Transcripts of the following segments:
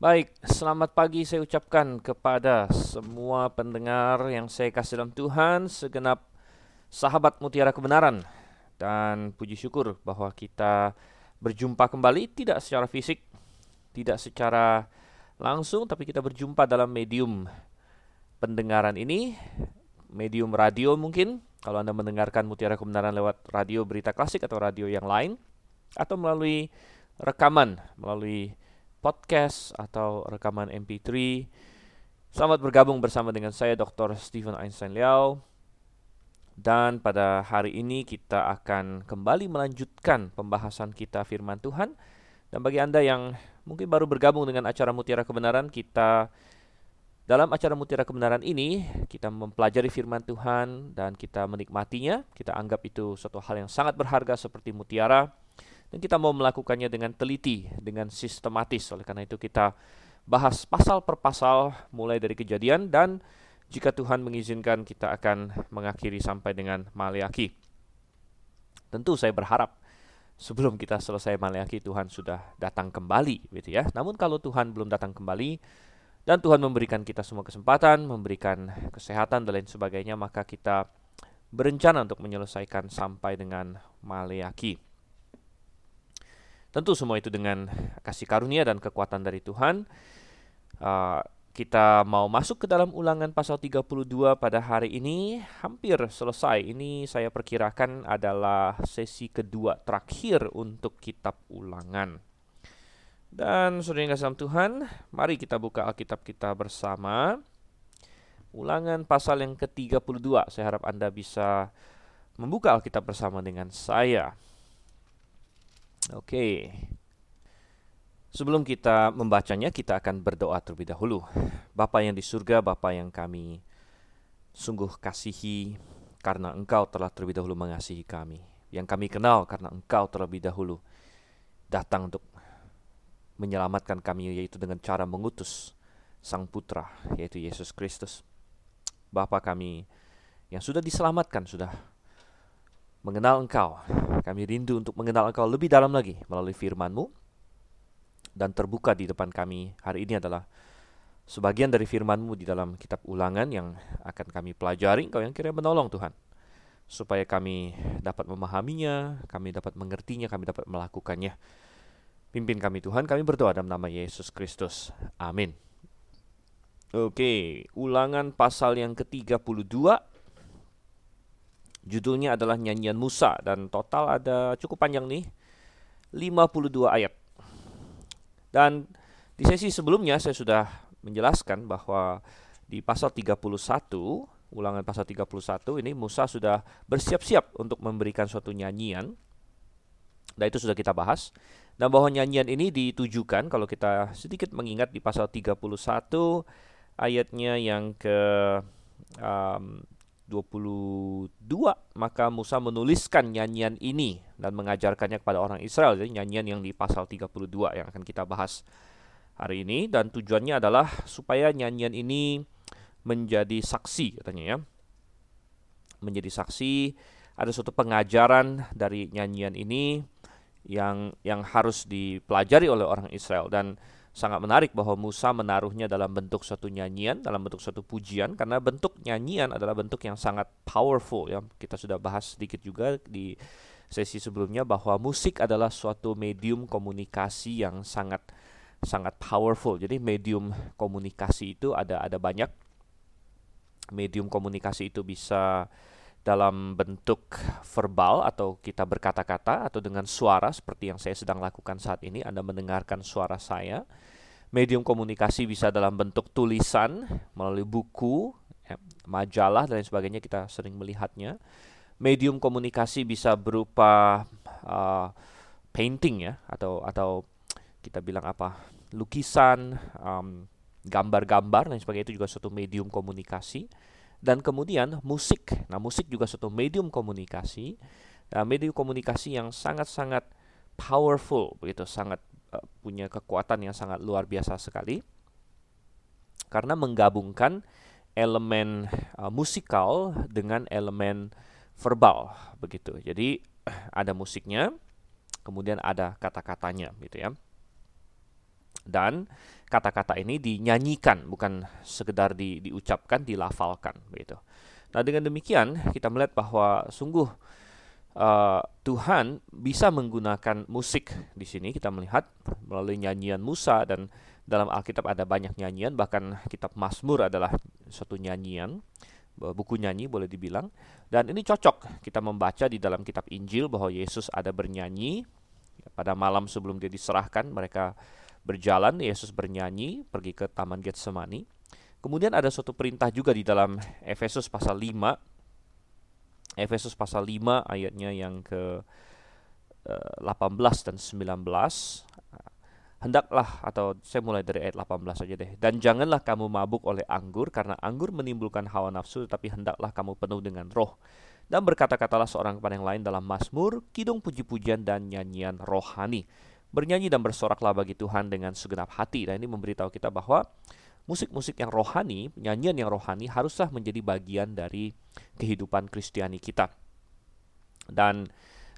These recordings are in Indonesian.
Baik, selamat pagi saya ucapkan kepada semua pendengar yang saya kasih dalam Tuhan, segenap sahabat mutiara kebenaran. Dan puji syukur bahwa kita berjumpa kembali tidak secara fisik, tidak secara langsung, tapi kita berjumpa dalam medium pendengaran ini, medium radio mungkin, kalau Anda mendengarkan mutiara kebenaran lewat radio berita klasik atau radio yang lain, atau melalui rekaman, melalui podcast atau rekaman MP3. Selamat bergabung bersama dengan saya Dr. Stephen Einstein Liao. Dan pada hari ini kita akan kembali melanjutkan pembahasan kita firman Tuhan. Dan bagi Anda yang mungkin baru bergabung dengan acara Mutiara Kebenaran, kita dalam acara Mutiara Kebenaran ini kita mempelajari firman Tuhan dan kita menikmatinya. Kita anggap itu suatu hal yang sangat berharga seperti mutiara dan kita mau melakukannya dengan teliti, dengan sistematis. Oleh karena itu kita bahas pasal per pasal mulai dari kejadian dan jika Tuhan mengizinkan kita akan mengakhiri sampai dengan Maleaki. Tentu saya berharap sebelum kita selesai Maleaki Tuhan sudah datang kembali gitu ya. Namun kalau Tuhan belum datang kembali dan Tuhan memberikan kita semua kesempatan, memberikan kesehatan dan lain sebagainya, maka kita berencana untuk menyelesaikan sampai dengan Maleaki. Tentu semua itu dengan kasih karunia dan kekuatan dari Tuhan. Uh, kita mau masuk ke dalam ulangan pasal 32 pada hari ini hampir selesai. Ini saya perkirakan adalah sesi kedua terakhir untuk kitab ulangan. Dan saudara yang kasih Tuhan, mari kita buka Alkitab kita bersama. Ulangan pasal yang ke-32. Saya harap Anda bisa membuka Alkitab bersama dengan saya. Oke. Sebelum kita membacanya, kita akan berdoa terlebih dahulu. Bapa yang di surga, Bapa yang kami sungguh kasihi karena Engkau telah terlebih dahulu mengasihi kami. Yang kami kenal karena Engkau terlebih dahulu datang untuk menyelamatkan kami yaitu dengan cara mengutus Sang Putra yaitu Yesus Kristus. Bapa kami yang sudah diselamatkan, sudah mengenal Engkau. Kami rindu untuk mengenal Engkau lebih dalam lagi melalui firman-Mu. Dan terbuka di depan kami hari ini adalah sebagian dari firman-Mu di dalam kitab ulangan yang akan kami pelajari. Engkau yang kira menolong Tuhan. Supaya kami dapat memahaminya, kami dapat mengertinya, kami dapat melakukannya. Pimpin kami Tuhan, kami berdoa dalam nama Yesus Kristus. Amin. Oke, ulangan pasal yang ke-32 Judulnya adalah Nyanyian Musa dan total ada cukup panjang nih. 52 ayat. Dan di sesi sebelumnya saya sudah menjelaskan bahwa di pasal 31, ulangan pasal 31 ini Musa sudah bersiap-siap untuk memberikan suatu nyanyian. Dan itu sudah kita bahas. Dan bahwa nyanyian ini ditujukan kalau kita sedikit mengingat di pasal 31 ayatnya yang ke um, 22 maka Musa menuliskan nyanyian ini dan mengajarkannya kepada orang Israel. Jadi nyanyian yang di pasal 32 yang akan kita bahas hari ini. Dan tujuannya adalah supaya nyanyian ini menjadi saksi katanya ya. Menjadi saksi ada suatu pengajaran dari nyanyian ini yang yang harus dipelajari oleh orang Israel. Dan sangat menarik bahwa Musa menaruhnya dalam bentuk suatu nyanyian, dalam bentuk suatu pujian karena bentuk nyanyian adalah bentuk yang sangat powerful ya. Kita sudah bahas sedikit juga di sesi sebelumnya bahwa musik adalah suatu medium komunikasi yang sangat sangat powerful. Jadi medium komunikasi itu ada ada banyak. Medium komunikasi itu bisa dalam bentuk verbal atau kita berkata-kata atau dengan suara seperti yang saya sedang lakukan saat ini. Anda mendengarkan suara saya. Medium komunikasi bisa dalam bentuk tulisan melalui buku ya, majalah dan lain sebagainya kita sering melihatnya. Medium komunikasi bisa berupa uh, painting ya atau atau kita bilang apa lukisan um, gambar-gambar dan sebagainya itu juga suatu medium komunikasi dan kemudian musik. Nah, musik juga suatu medium komunikasi. Nah, medium komunikasi yang sangat-sangat powerful begitu, sangat uh, punya kekuatan yang sangat luar biasa sekali. Karena menggabungkan elemen uh, musikal dengan elemen verbal begitu. Jadi ada musiknya, kemudian ada kata-katanya gitu ya. Dan kata-kata ini dinyanyikan bukan sekedar di, diucapkan dilafalkan begitu. Nah dengan demikian kita melihat bahwa sungguh uh, Tuhan bisa menggunakan musik di sini. Kita melihat melalui nyanyian Musa dan dalam Alkitab ada banyak nyanyian. Bahkan kitab Mazmur adalah suatu nyanyian buku nyanyi boleh dibilang. Dan ini cocok kita membaca di dalam kitab Injil bahwa Yesus ada bernyanyi. Pada malam sebelum dia diserahkan mereka berjalan, Yesus bernyanyi, pergi ke Taman Getsemani. Kemudian ada suatu perintah juga di dalam Efesus pasal 5. Efesus pasal 5 ayatnya yang ke 18 eh, dan 19. Hendaklah atau saya mulai dari ayat 18 saja deh. Dan janganlah kamu mabuk oleh anggur karena anggur menimbulkan hawa nafsu tetapi hendaklah kamu penuh dengan roh. Dan berkata-katalah seorang kepada yang lain dalam Mazmur, kidung puji-pujian dan nyanyian rohani Bernyanyi dan bersoraklah bagi Tuhan dengan segenap hati. Dan ini memberitahu kita bahwa musik-musik yang rohani, nyanyian yang rohani haruslah menjadi bagian dari kehidupan Kristiani kita. Dan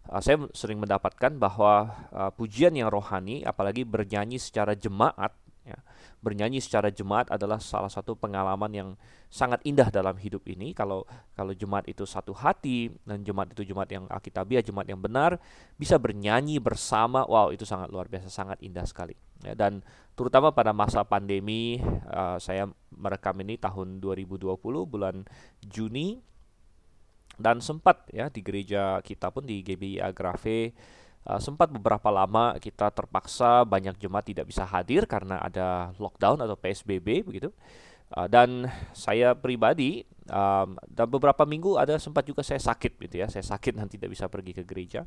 uh, saya sering mendapatkan bahwa uh, pujian yang rohani, apalagi bernyanyi secara jemaat, Ya. Bernyanyi secara jemaat adalah salah satu pengalaman yang sangat indah dalam hidup ini. Kalau kalau jemaat itu satu hati dan jemaat itu jemaat yang alkitabiah, jemaat yang benar, bisa bernyanyi bersama. Wow, itu sangat luar biasa, sangat indah sekali. Ya, dan terutama pada masa pandemi, uh, saya merekam ini tahun 2020 bulan Juni dan sempat ya di gereja kita pun di GBI Agrave Uh, sempat beberapa lama kita terpaksa banyak jemaat tidak bisa hadir karena ada lockdown atau PSBB begitu. Uh, dan saya pribadi um, dan beberapa minggu ada sempat juga saya sakit gitu ya. Saya sakit dan tidak bisa pergi ke gereja.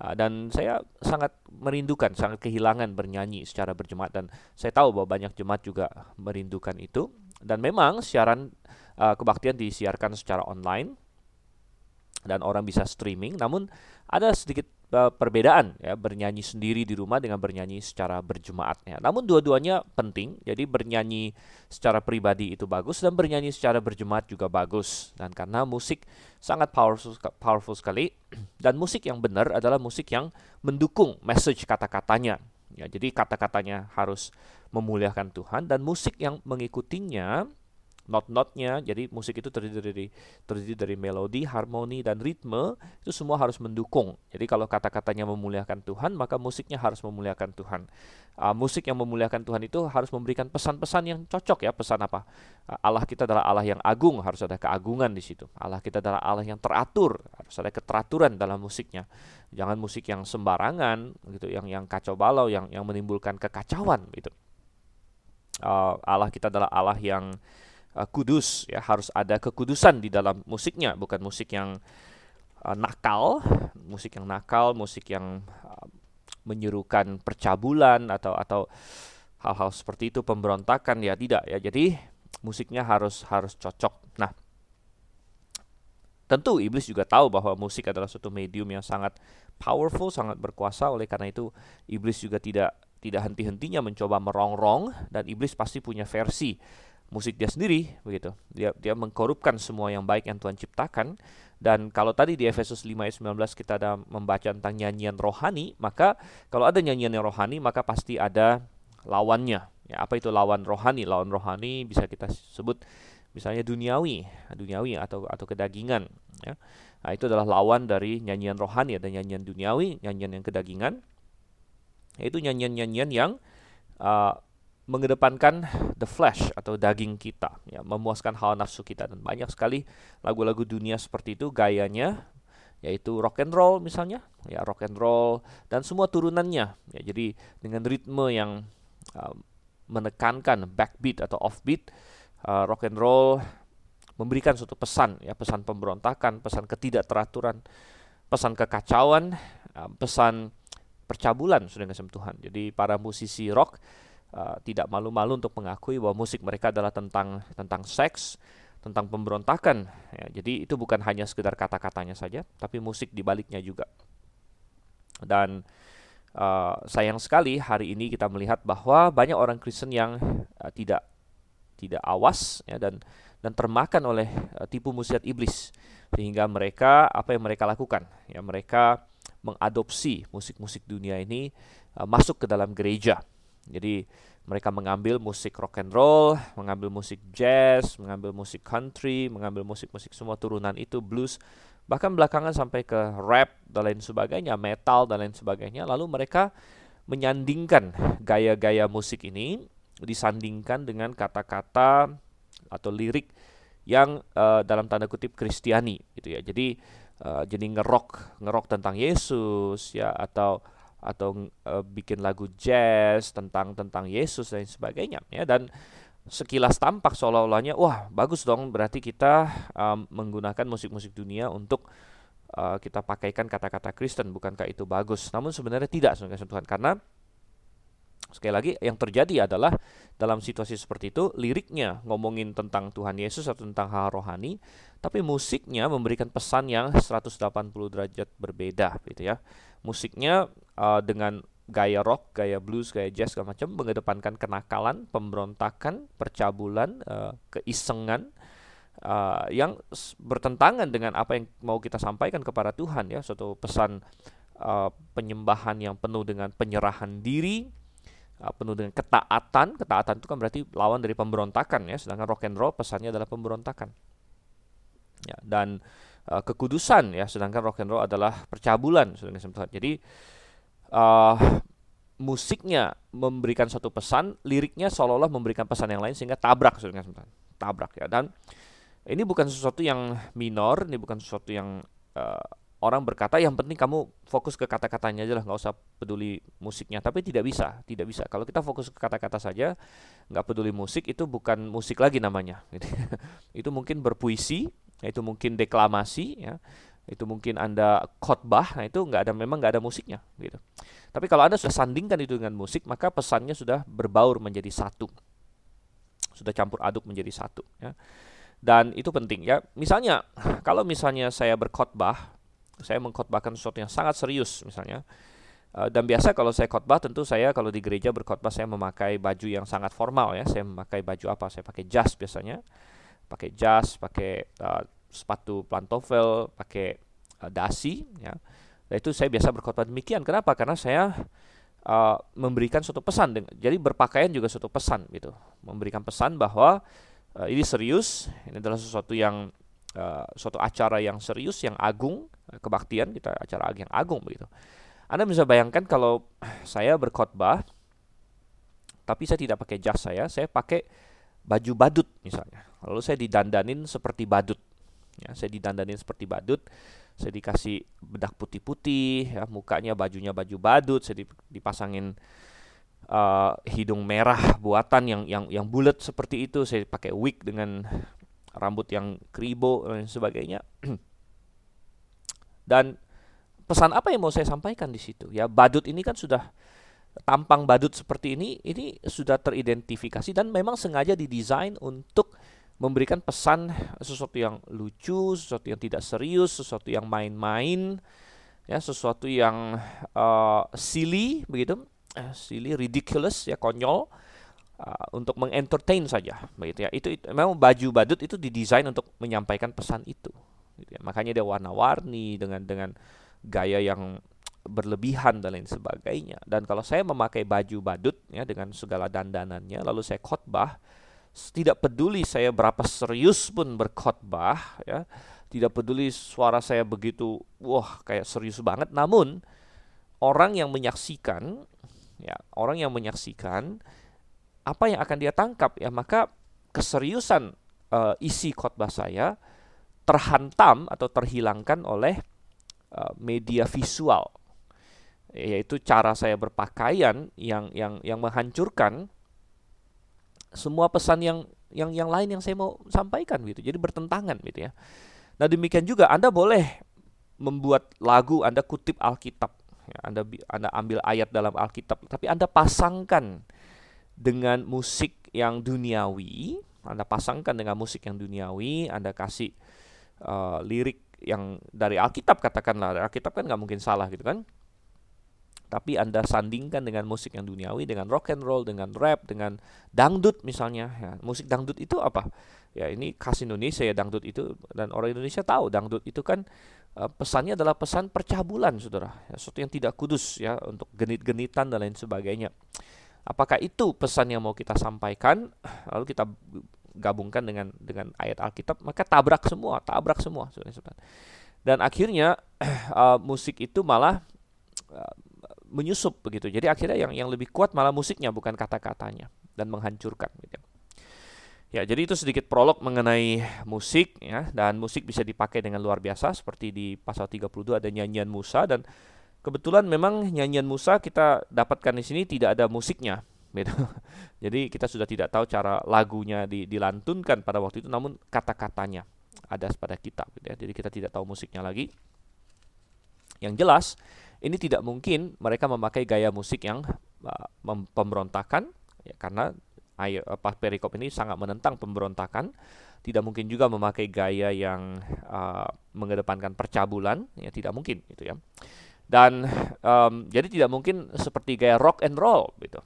Uh, dan saya sangat merindukan, sangat kehilangan bernyanyi secara berjemaat dan saya tahu bahwa banyak jemaat juga merindukan itu. Dan memang siaran uh, kebaktian disiarkan secara online dan orang bisa streaming. Namun ada sedikit perbedaan ya bernyanyi sendiri di rumah dengan bernyanyi secara berjemaat ya. Namun dua-duanya penting. Jadi bernyanyi secara pribadi itu bagus dan bernyanyi secara berjemaat juga bagus. Dan karena musik sangat powerful powerful sekali dan musik yang benar adalah musik yang mendukung message kata-katanya. Ya, jadi kata-katanya harus memuliakan Tuhan dan musik yang mengikutinya not-notnya jadi musik itu terdiri dari terdiri dari melodi, harmoni dan ritme itu semua harus mendukung. Jadi kalau kata-katanya memuliakan Tuhan, maka musiknya harus memuliakan Tuhan. Uh, musik yang memuliakan Tuhan itu harus memberikan pesan-pesan yang cocok ya. Pesan apa? Uh, Allah kita adalah Allah yang agung, harus ada keagungan di situ. Allah kita adalah Allah yang teratur, harus ada keteraturan dalam musiknya. Jangan musik yang sembarangan gitu, yang yang kacau balau, yang yang menimbulkan kekacauan gitu. Uh, Allah kita adalah Allah yang uh, kudus ya harus ada kekudusan di dalam musiknya bukan musik yang uh, nakal musik yang nakal musik yang uh, menyerukan percabulan atau atau hal-hal seperti itu pemberontakan ya tidak ya. Jadi musiknya harus harus cocok. Nah tentu iblis juga tahu bahwa musik adalah suatu medium yang sangat powerful sangat berkuasa. Oleh karena itu iblis juga tidak tidak henti-hentinya mencoba merongrong dan iblis pasti punya versi musik dia sendiri begitu. Dia dia mengkorupkan semua yang baik yang Tuhan ciptakan dan kalau tadi di Efesus 5 ayat 19 kita ada membaca tentang nyanyian rohani, maka kalau ada nyanyian yang rohani maka pasti ada lawannya. Ya, apa itu lawan rohani? Lawan rohani bisa kita sebut misalnya duniawi, duniawi atau atau kedagingan ya. Nah, itu adalah lawan dari nyanyian rohani ada nyanyian duniawi, nyanyian yang kedagingan. Yaitu nyanyian-nyanyian yang uh, mengedepankan the flesh atau daging kita, ya, memuaskan hawa nafsu kita dan banyak sekali lagu-lagu dunia seperti itu gayanya yaitu rock and roll misalnya, ya rock and roll dan semua turunannya. Ya, jadi dengan ritme yang uh, menekankan backbeat atau offbeat, uh, rock and roll memberikan suatu pesan, ya pesan pemberontakan, pesan ketidakteraturan, pesan kekacauan, uh, pesan percabulan sudah Tuhan. Jadi para musisi rock uh, tidak malu-malu untuk mengakui bahwa musik mereka adalah tentang tentang seks, tentang pemberontakan. Ya, jadi itu bukan hanya sekedar kata-katanya saja, tapi musik di baliknya juga. Dan uh, sayang sekali hari ini kita melihat bahwa banyak orang Kristen yang uh, tidak tidak awas ya, dan dan termakan oleh uh, tipu musyiat iblis sehingga mereka apa yang mereka lakukan ya mereka mengadopsi musik-musik dunia ini uh, masuk ke dalam gereja Jadi mereka mengambil musik rock and roll, mengambil musik jazz, mengambil musik country, mengambil musik-musik semua turunan itu blues, bahkan belakangan sampai ke rap dan lain sebagainya, metal dan lain sebagainya. Lalu mereka menyandingkan gaya-gaya musik ini disandingkan dengan kata-kata atau lirik yang uh, dalam tanda kutip Kristiani gitu ya. Jadi uh, jadi ngerok ngerok tentang Yesus ya atau atau uh, bikin lagu jazz tentang tentang Yesus dan sebagainya ya. Dan sekilas tampak seolah-olahnya wah bagus dong berarti kita um, menggunakan musik-musik dunia untuk uh, kita pakaikan kata-kata Kristen bukankah itu bagus? Namun sebenarnya tidak sebenarnya Tuhan karena sekali lagi yang terjadi adalah dalam situasi seperti itu liriknya ngomongin tentang Tuhan Yesus atau tentang hal rohani tapi musiknya memberikan pesan yang 180 derajat berbeda gitu ya. Musiknya uh, dengan gaya rock, gaya blues, gaya jazz segala macam mengedepankan kenakalan, pemberontakan, percabulan, uh, keisengan uh, yang bertentangan dengan apa yang mau kita sampaikan kepada Tuhan ya, suatu pesan uh, penyembahan yang penuh dengan penyerahan diri, uh, penuh dengan ketaatan. Ketaatan itu kan berarti lawan dari pemberontakan ya, sedangkan rock and roll pesannya adalah pemberontakan. Ya, dan uh, kekudusan ya sedangkan rock and roll adalah percabulan Tuhan. Jadi uh, musiknya memberikan satu pesan, liriknya seolah-olah memberikan pesan yang lain sehingga tabrak Tuhan. Tabrak ya. Dan ini bukan sesuatu yang minor, ini bukan sesuatu yang uh, orang berkata yang penting kamu fokus ke kata-katanya aja lah nggak usah peduli musiknya. Tapi tidak bisa tidak bisa. Kalau kita fokus ke kata-kata saja nggak peduli musik itu bukan musik lagi namanya itu mungkin berpuisi itu mungkin deklamasi ya itu mungkin anda khotbah nah itu nggak ada memang nggak ada musiknya gitu. Tapi kalau anda sudah sandingkan itu dengan musik maka pesannya sudah berbaur menjadi satu. Sudah campur aduk menjadi satu ya. Dan itu penting ya. Misalnya kalau misalnya saya berkhotbah saya mengkhotbahkan sesuatu yang sangat serius misalnya eh, dan biasa kalau saya khotbah tentu saya kalau di gereja berkhotbah saya memakai baju yang sangat formal ya. Saya memakai baju apa? Saya pakai jas biasanya. Pakai jas, pakai uh, sepatu pantofel, pakai uh, dasi, ya. Dan itu saya biasa berkhotbah demikian. Kenapa? Karena saya uh, memberikan suatu pesan. Jadi berpakaian juga suatu pesan, gitu. Memberikan pesan bahwa uh, ini serius, ini adalah sesuatu yang uh, suatu acara yang serius, yang agung, kebaktian kita acara yang agung begitu. Anda bisa bayangkan kalau saya berkhotbah, tapi saya tidak pakai jas saya, saya pakai baju badut misalnya. Lalu saya didandanin seperti badut. Ya, saya didandanin seperti badut. Saya dikasih bedak putih-putih, ya, mukanya bajunya baju badut, saya dipasangin uh, hidung merah buatan yang yang yang bulat seperti itu. Saya pakai wig dengan rambut yang kribo dan sebagainya. dan pesan apa yang mau saya sampaikan di situ? Ya, badut ini kan sudah tampang badut seperti ini ini sudah teridentifikasi dan memang sengaja didesain untuk memberikan pesan sesuatu yang lucu, sesuatu yang tidak serius, sesuatu yang main-main, ya sesuatu yang uh, silly begitu, uh, silly, ridiculous ya konyol uh, untuk mengentertain saja begitu ya. Itu, itu memang baju badut itu didesain untuk menyampaikan pesan itu. Gitu ya. Makanya dia warna-warni dengan dengan gaya yang berlebihan dan lain sebagainya. Dan kalau saya memakai baju badut ya dengan segala dandanannya, lalu saya khotbah, tidak peduli saya berapa serius pun berkhotbah, ya, tidak peduli suara saya begitu, wah kayak serius banget. Namun orang yang menyaksikan, ya orang yang menyaksikan apa yang akan dia tangkap, ya maka keseriusan uh, isi khotbah saya terhantam atau terhilangkan oleh uh, media visual yaitu cara saya berpakaian yang yang yang menghancurkan semua pesan yang yang yang lain yang saya mau sampaikan gitu. Jadi bertentangan gitu ya. Nah, demikian juga Anda boleh membuat lagu, Anda kutip Alkitab. Ya, Anda Anda ambil ayat dalam Alkitab, tapi Anda pasangkan dengan musik yang duniawi, Anda pasangkan dengan musik yang duniawi, Anda kasih uh, lirik yang dari Alkitab katakanlah, Alkitab kan nggak mungkin salah gitu kan tapi Anda sandingkan dengan musik yang duniawi, dengan rock and roll, dengan rap, dengan dangdut misalnya. Ya, musik dangdut itu apa? Ya ini khas Indonesia ya dangdut itu dan orang Indonesia tahu dangdut itu kan uh, pesannya adalah pesan percabulan, saudara. Ya, sesuatu yang tidak kudus ya untuk genit-genitan dan lain sebagainya. Apakah itu pesan yang mau kita sampaikan? Lalu kita gabungkan dengan dengan ayat Alkitab, maka tabrak semua, tabrak semua. Dan akhirnya uh, musik itu malah uh, menyusup begitu. Jadi akhirnya yang yang lebih kuat malah musiknya bukan kata-katanya dan menghancurkan. Gitu. Ya, jadi itu sedikit prolog mengenai musik ya dan musik bisa dipakai dengan luar biasa seperti di pasal 32 ada nyanyian Musa dan kebetulan memang nyanyian Musa kita dapatkan di sini tidak ada musiknya gitu. Jadi kita sudah tidak tahu cara lagunya dilantunkan pada waktu itu namun kata-katanya ada pada kitab gitu ya. Jadi kita tidak tahu musiknya lagi. Yang jelas ini tidak mungkin mereka memakai gaya musik yang uh, pemberontakan ya karena ayo, pas perikop ini sangat menentang pemberontakan. Tidak mungkin juga memakai gaya yang uh, mengedepankan percabulan ya tidak mungkin gitu ya. Dan um, jadi tidak mungkin seperti gaya rock and roll gitu.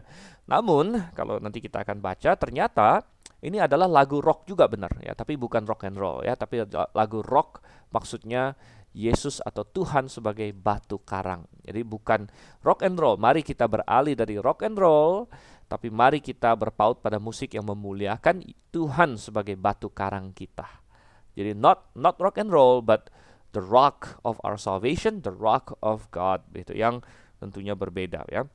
Namun kalau nanti kita akan baca ternyata ini adalah lagu rock juga benar ya tapi bukan rock and roll ya tapi lagu rock maksudnya Yesus atau Tuhan sebagai batu karang. Jadi bukan rock and roll. Mari kita beralih dari rock and roll tapi mari kita berpaut pada musik yang memuliakan Tuhan sebagai batu karang kita. Jadi not not rock and roll but the rock of our salvation, the rock of God itu yang tentunya berbeda ya.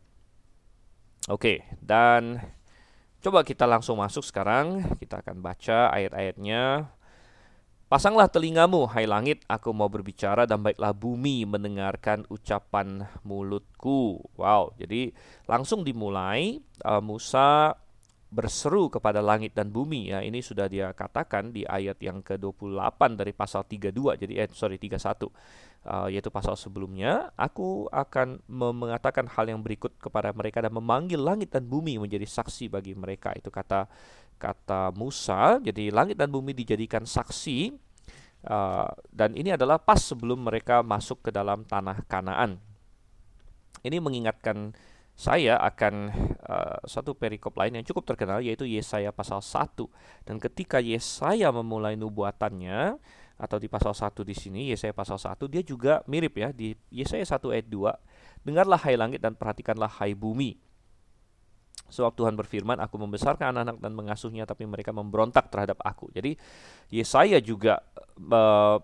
Oke, dan coba kita langsung masuk sekarang. Kita akan baca ayat-ayatnya Pasanglah telingamu, hai langit, aku mau berbicara dan baiklah bumi mendengarkan ucapan mulutku. Wow, jadi langsung dimulai uh, Musa berseru kepada langit dan bumi ya. Ini sudah dia katakan di ayat yang ke-28 dari pasal 32. Jadi eh sorry 31. Uh, yaitu pasal sebelumnya, aku akan mengatakan hal yang berikut kepada mereka dan memanggil langit dan bumi menjadi saksi bagi mereka. Itu kata kata Musa. Jadi langit dan bumi dijadikan saksi uh, dan ini adalah pas sebelum mereka masuk ke dalam tanah Kanaan. Ini mengingatkan saya akan uh, satu perikop lain yang cukup terkenal yaitu Yesaya pasal 1. Dan ketika Yesaya memulai nubuatannya atau di pasal 1 di sini Yesaya pasal 1 dia juga mirip ya di Yesaya 1 ayat 2 dengarlah hai langit dan perhatikanlah hai bumi Sebab Tuhan berfirman, aku membesarkan anak-anak dan mengasuhnya, tapi mereka memberontak terhadap aku. Jadi Yesaya juga uh,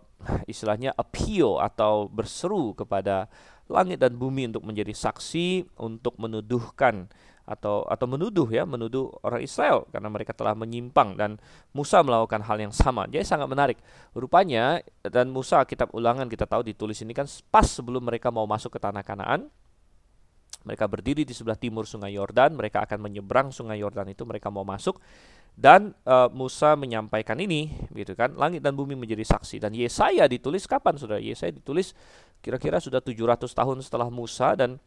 istilahnya appeal atau berseru kepada langit dan bumi untuk menjadi saksi untuk menuduhkan atau atau menuduh ya menuduh orang Israel karena mereka telah menyimpang dan Musa melakukan hal yang sama. Jadi sangat menarik. Rupanya dan Musa kitab Ulangan kita tahu ditulis ini kan pas sebelum mereka mau masuk ke tanah Kanaan mereka berdiri di sebelah timur Sungai Yordan, mereka akan menyeberang Sungai Yordan itu, mereka mau masuk dan uh, Musa menyampaikan ini, gitu kan? Langit dan bumi menjadi saksi dan Yesaya ditulis kapan Saudara? Yesaya ditulis kira-kira sudah 700 tahun setelah Musa dan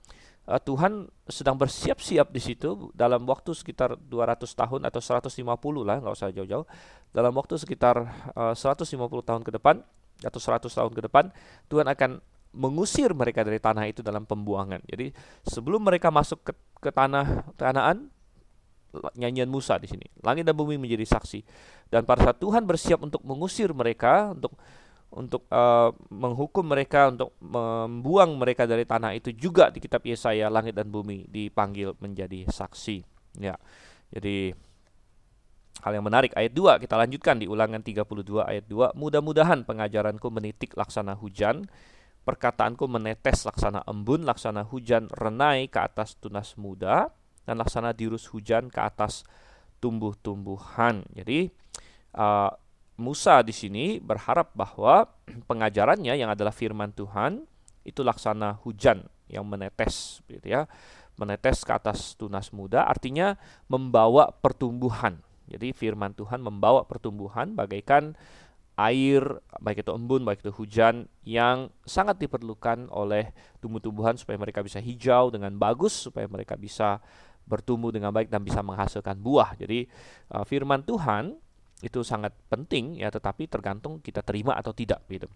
uh, Tuhan sedang bersiap-siap di situ dalam waktu sekitar 200 tahun atau 150 lah, nggak usah jauh-jauh. Dalam waktu sekitar uh, 150 tahun ke depan atau 100 tahun ke depan, Tuhan akan mengusir mereka dari tanah itu dalam pembuangan. Jadi sebelum mereka masuk ke, ke tanah tanaan nyanyian Musa di sini. Langit dan bumi menjadi saksi. Dan saat Tuhan bersiap untuk mengusir mereka, untuk untuk uh, menghukum mereka, untuk membuang mereka dari tanah itu juga di kitab Yesaya langit dan bumi dipanggil menjadi saksi. Ya. Jadi hal yang menarik ayat 2 kita lanjutkan di Ulangan 32 ayat 2 mudah-mudahan pengajaranku menitik laksana hujan Perkataanku menetes laksana embun, laksana hujan renai ke atas tunas muda, dan laksana dirus hujan ke atas tumbuh-tumbuhan. Jadi uh, Musa di sini berharap bahwa pengajarannya yang adalah firman Tuhan itu laksana hujan yang menetes, gitu ya, menetes ke atas tunas muda, artinya membawa pertumbuhan. Jadi firman Tuhan membawa pertumbuhan bagaikan air, baik itu embun, baik itu hujan yang sangat diperlukan oleh tumbuh-tumbuhan supaya mereka bisa hijau dengan bagus, supaya mereka bisa bertumbuh dengan baik dan bisa menghasilkan buah. Jadi uh, firman Tuhan itu sangat penting ya, tetapi tergantung kita terima atau tidak gitu.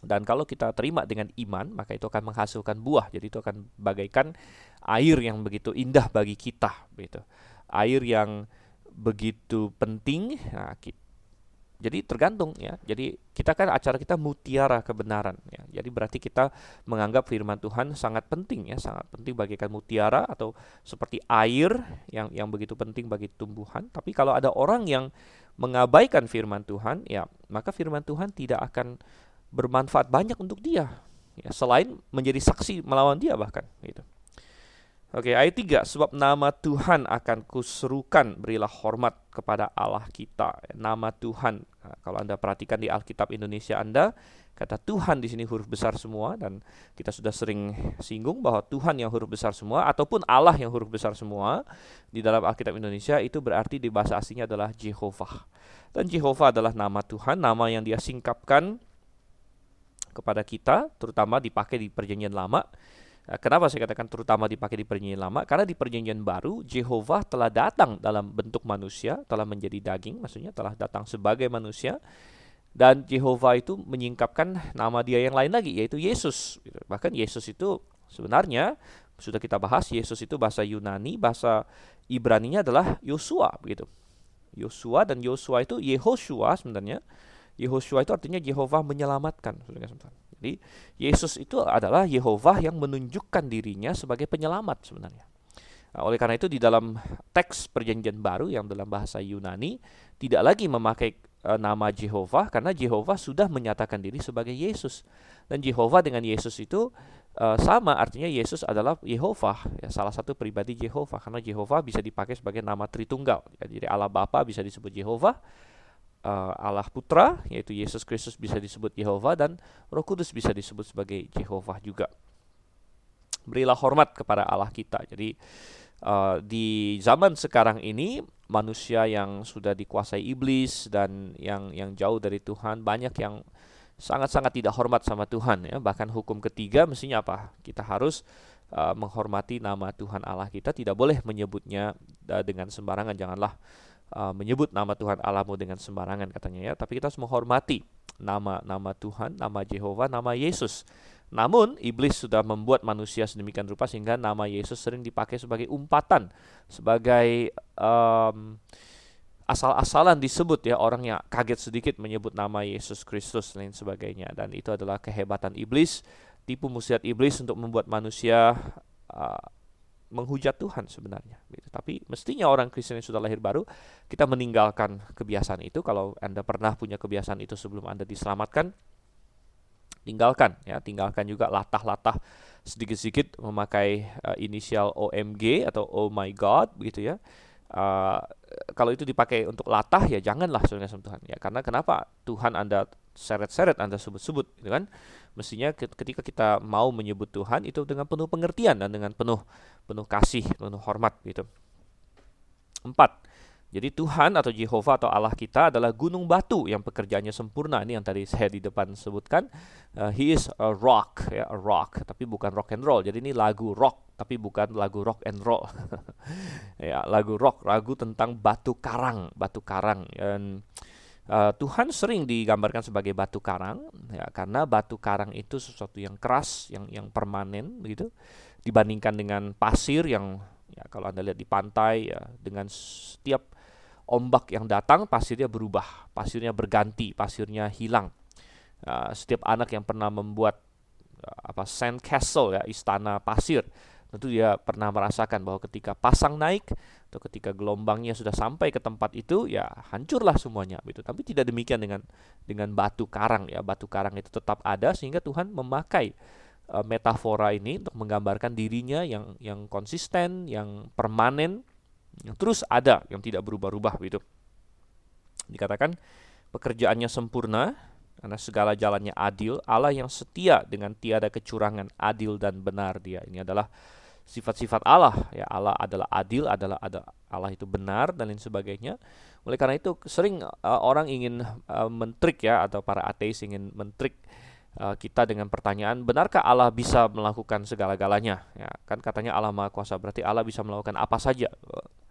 Dan kalau kita terima dengan iman, maka itu akan menghasilkan buah. Jadi itu akan bagaikan air yang begitu indah bagi kita gitu. Air yang begitu penting. Nah, Jadi tergantung ya. Jadi kita kan acara kita mutiara kebenaran ya. Jadi berarti kita menganggap firman Tuhan sangat penting ya, sangat penting bagaikan mutiara atau seperti air yang yang begitu penting bagi tumbuhan. Tapi kalau ada orang yang mengabaikan firman Tuhan, ya maka firman Tuhan tidak akan bermanfaat banyak untuk dia. Ya, selain menjadi saksi melawan dia bahkan gitu. Oke, ayat 3, sebab nama Tuhan akan kuserukan, berilah hormat kepada Allah kita. Nama Tuhan, nah, kalau Anda perhatikan di Alkitab Indonesia Anda, kata Tuhan di sini huruf besar semua. Dan kita sudah sering singgung bahwa Tuhan yang huruf besar semua ataupun Allah yang huruf besar semua di dalam Alkitab Indonesia itu berarti di bahasa aslinya adalah Jehovah. Dan Jehovah adalah nama Tuhan, nama yang dia singkapkan kepada kita, terutama dipakai di perjanjian lama kenapa saya katakan terutama dipakai di perjanjian lama? Karena di perjanjian baru Jehovah telah datang dalam bentuk manusia, telah menjadi daging, maksudnya telah datang sebagai manusia. Dan Jehovah itu menyingkapkan nama dia yang lain lagi, yaitu Yesus. Gitu. Bahkan Yesus itu sebenarnya sudah kita bahas, Yesus itu bahasa Yunani, bahasa Ibraninya adalah Yosua, begitu. Yosua dan Yosua itu Yehoshua sebenarnya. Yehoshua itu artinya Jehovah menyelamatkan, jadi Yesus itu adalah Yehova yang menunjukkan dirinya sebagai penyelamat sebenarnya. Nah, oleh karena itu di dalam teks perjanjian baru yang dalam bahasa Yunani tidak lagi memakai e, nama Jehovah karena Jehovah sudah menyatakan diri sebagai Yesus. Dan Jehovah dengan Yesus itu e, sama artinya Yesus adalah Yehova, ya, salah satu pribadi Jehovah karena Jehovah bisa dipakai sebagai nama Tritunggal. Ya, jadi Allah Bapa bisa disebut Jehovah, uh, Allah Putra yaitu Yesus Kristus bisa disebut Yehova dan Roh Kudus bisa disebut sebagai Jehovah juga. Berilah hormat kepada Allah kita. Jadi uh, di zaman sekarang ini manusia yang sudah dikuasai iblis dan yang yang jauh dari Tuhan banyak yang sangat-sangat tidak hormat sama Tuhan ya. Bahkan hukum ketiga mestinya apa? Kita harus uh, menghormati nama Tuhan Allah kita, tidak boleh menyebutnya uh, dengan sembarangan. Janganlah uh, menyebut nama Tuhan Allahmu dengan sembarangan katanya ya, tapi kita harus menghormati nama nama Tuhan, nama Jehovah, nama Yesus. Namun iblis sudah membuat manusia sedemikian rupa sehingga nama Yesus sering dipakai sebagai umpatan, sebagai um, asal-asalan disebut ya. Orang yang kaget sedikit menyebut nama Yesus Kristus lain sebagainya. Dan itu adalah kehebatan iblis, tipu muslihat iblis untuk membuat manusia uh, menghujat Tuhan sebenarnya. Gitu. Tapi mestinya orang Kristen yang sudah lahir baru kita meninggalkan kebiasaan itu. Kalau anda pernah punya kebiasaan itu sebelum anda diselamatkan, tinggalkan ya, tinggalkan juga latah-latah sedikit-sedikit memakai uh, inisial OMG atau Oh My God begitu ya. Uh, kalau itu dipakai untuk latah ya janganlah saudara Tuhan ya karena kenapa Tuhan anda seret-seret anda sebut-sebut gitu kan mestinya ketika kita mau menyebut Tuhan itu dengan penuh pengertian dan dengan penuh penuh kasih, penuh hormat gitu. Empat, jadi Tuhan atau Jehovah atau Allah kita adalah gunung batu yang pekerjaannya sempurna. Ini yang tadi saya di depan sebutkan. Uh, he is a rock, ya, a rock, tapi bukan rock and roll. Jadi ini lagu rock, tapi bukan lagu rock and roll. ya, lagu rock, lagu tentang batu karang, batu karang. Dan Uh, Tuhan sering digambarkan sebagai batu karang ya karena batu karang itu sesuatu yang keras, yang yang permanen begitu dibandingkan dengan pasir yang ya kalau Anda lihat di pantai ya dengan setiap ombak yang datang pasirnya berubah, pasirnya berganti, pasirnya hilang. Uh, setiap anak yang pernah membuat uh, apa sand castle ya istana pasir tentu dia pernah merasakan bahwa ketika pasang naik atau ketika gelombangnya sudah sampai ke tempat itu ya hancurlah semuanya gitu tapi tidak demikian dengan dengan batu karang ya. Batu karang itu tetap ada sehingga Tuhan memakai uh, metafora ini untuk menggambarkan dirinya yang yang konsisten yang permanen yang terus ada yang tidak berubah-ubah gitu dikatakan pekerjaannya sempurna karena segala jalannya adil. Allah yang setia dengan tiada kecurangan adil dan benar dia. Ini adalah sifat-sifat Allah. Ya Allah adalah adil adalah ada Allah itu benar dan lain sebagainya. Oleh karena itu sering uh, orang ingin uh, mentrik ya atau para ateis ingin mentrik uh, kita dengan pertanyaan benarkah Allah bisa melakukan segala-galanya? Ya kan katanya Allah maha kuasa berarti Allah bisa melakukan apa saja.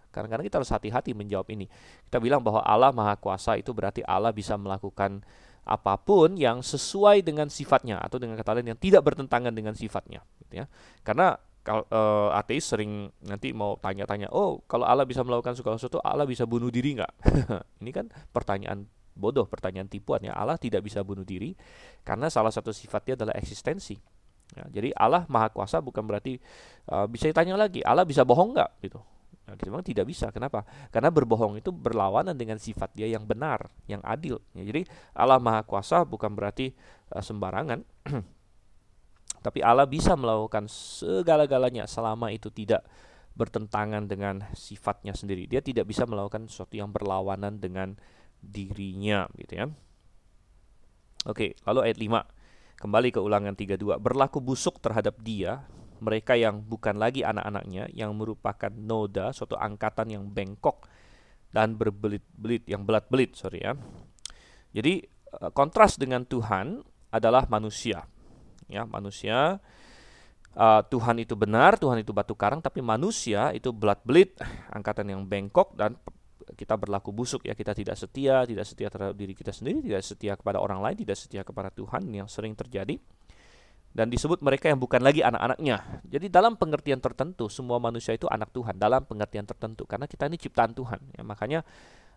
Kadang-kadang kita harus hati-hati menjawab ini. Kita bilang bahwa Allah maha kuasa itu berarti Allah bisa melakukan apa pun yang sesuai dengan sifatnya atau dengan kata lain yang tidak bertentangan dengan sifatnya gitu ya. Karena uh, ateis sering nanti mau tanya-tanya, oh kalau Allah bisa melakukan segala sesuatu, Allah bisa bunuh diri nggak? Ini kan pertanyaan bodoh, pertanyaan tipuan ya. Allah tidak bisa bunuh diri karena salah satu sifatnya adalah eksistensi. Ya, jadi Allah maha kuasa bukan berarti uh, bisa ditanya lagi Allah bisa bohong nggak gitu. Nah, kita bilang tidak bisa. Kenapa? Karena berbohong itu berlawanan dengan sifat dia yang benar, yang adil. Ya, jadi Allah Maha Kuasa bukan berarti uh, sembarangan. Tapi Allah bisa melakukan segala-galanya selama itu tidak bertentangan dengan sifatnya sendiri. Dia tidak bisa melakukan sesuatu yang berlawanan dengan dirinya gitu ya. Oke, lalu ayat 5. Kembali ke ulangan 32. Berlaku busuk terhadap dia mereka yang bukan lagi anak-anaknya yang merupakan noda suatu angkatan yang bengkok dan berbelit-belit yang belat-belit sorry ya jadi eh, kontras dengan Tuhan adalah manusia ya manusia uh, Tuhan itu benar Tuhan itu batu karang tapi manusia itu belat-belit angkatan yang bengkok dan kita berlaku busuk ya kita tidak setia tidak setia terhadap diri kita sendiri tidak setia kepada orang lain tidak setia kepada Tuhan yang sering terjadi dan disebut mereka yang bukan lagi anak-anaknya. Jadi dalam pengertian tertentu semua manusia itu anak Tuhan dalam pengertian tertentu karena kita ini ciptaan Tuhan. Ya, makanya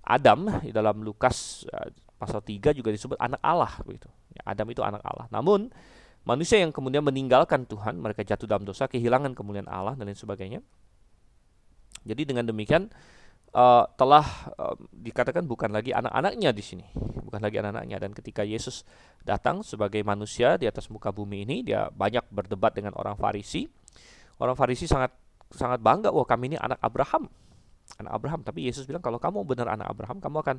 Adam di dalam Lukas uh, pasal 3 juga disebut anak Allah begitu. Ya, Adam itu anak Allah. Namun manusia yang kemudian meninggalkan Tuhan, mereka jatuh dalam dosa, kehilangan kemuliaan Allah dan lain sebagainya. Jadi dengan demikian uh, telah uh, dikatakan bukan lagi anak-anaknya di sini, bukan lagi anak-anaknya. Dan ketika Yesus datang sebagai manusia di atas muka bumi ini, dia banyak berdebat dengan orang Farisi. Orang Farisi sangat sangat bangga, wah kami ini anak Abraham, anak Abraham. Tapi Yesus bilang kalau kamu benar anak Abraham, kamu akan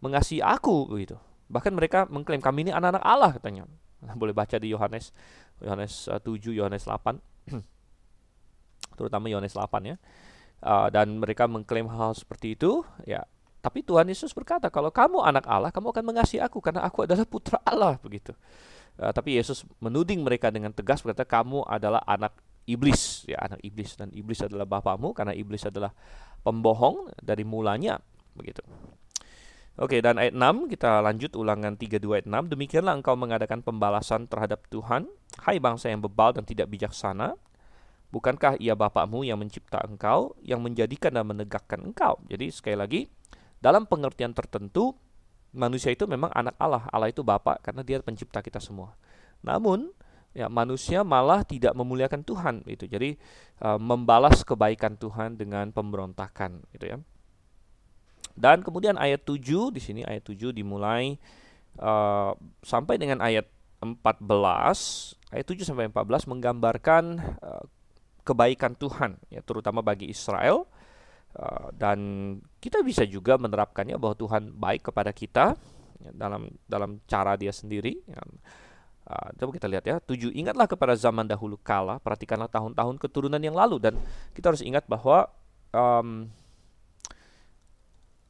mengasihi aku begitu. Bahkan mereka mengklaim kami ini anak-anak Allah katanya. Boleh baca di Yohanes Yohanes 7, eh, Yohanes 8. Terutama Yohanes 8 ya uh, dan mereka mengklaim hal, hal seperti itu, ya. Tapi Tuhan Yesus berkata, kalau kamu anak Allah, kamu akan mengasihi aku karena aku adalah putra Allah begitu. Uh, tapi Yesus menuding mereka dengan tegas berkata, kamu adalah anak iblis, ya anak iblis dan iblis adalah bapakmu karena iblis adalah pembohong dari mulanya begitu. Oke, dan ayat 6 kita lanjut ulangan 32 ayat 6. Demikianlah engkau mengadakan pembalasan terhadap Tuhan, hai bangsa yang bebal dan tidak bijaksana, Bukankah ia Bapakmu yang mencipta engkau, yang menjadikan dan menegakkan engkau? Jadi sekali lagi, dalam pengertian tertentu, manusia itu memang anak Allah. Allah itu Bapak karena dia pencipta kita semua. Namun, ya manusia malah tidak memuliakan Tuhan itu. Jadi uh, membalas kebaikan Tuhan dengan pemberontakan gitu ya. Dan kemudian ayat 7 di sini ayat 7 dimulai uh, sampai dengan ayat 14 ayat 7 sampai 14 menggambarkan uh, kebaikan Tuhan ya terutama bagi Israel uh, dan kita bisa juga menerapkannya bahwa Tuhan baik kepada kita ya, dalam dalam cara dia sendiri ya. Uh, coba kita lihat ya. Tujuh, ingatlah kepada zaman dahulu kala, perhatikanlah tahun-tahun keturunan yang lalu dan kita harus ingat bahwa um,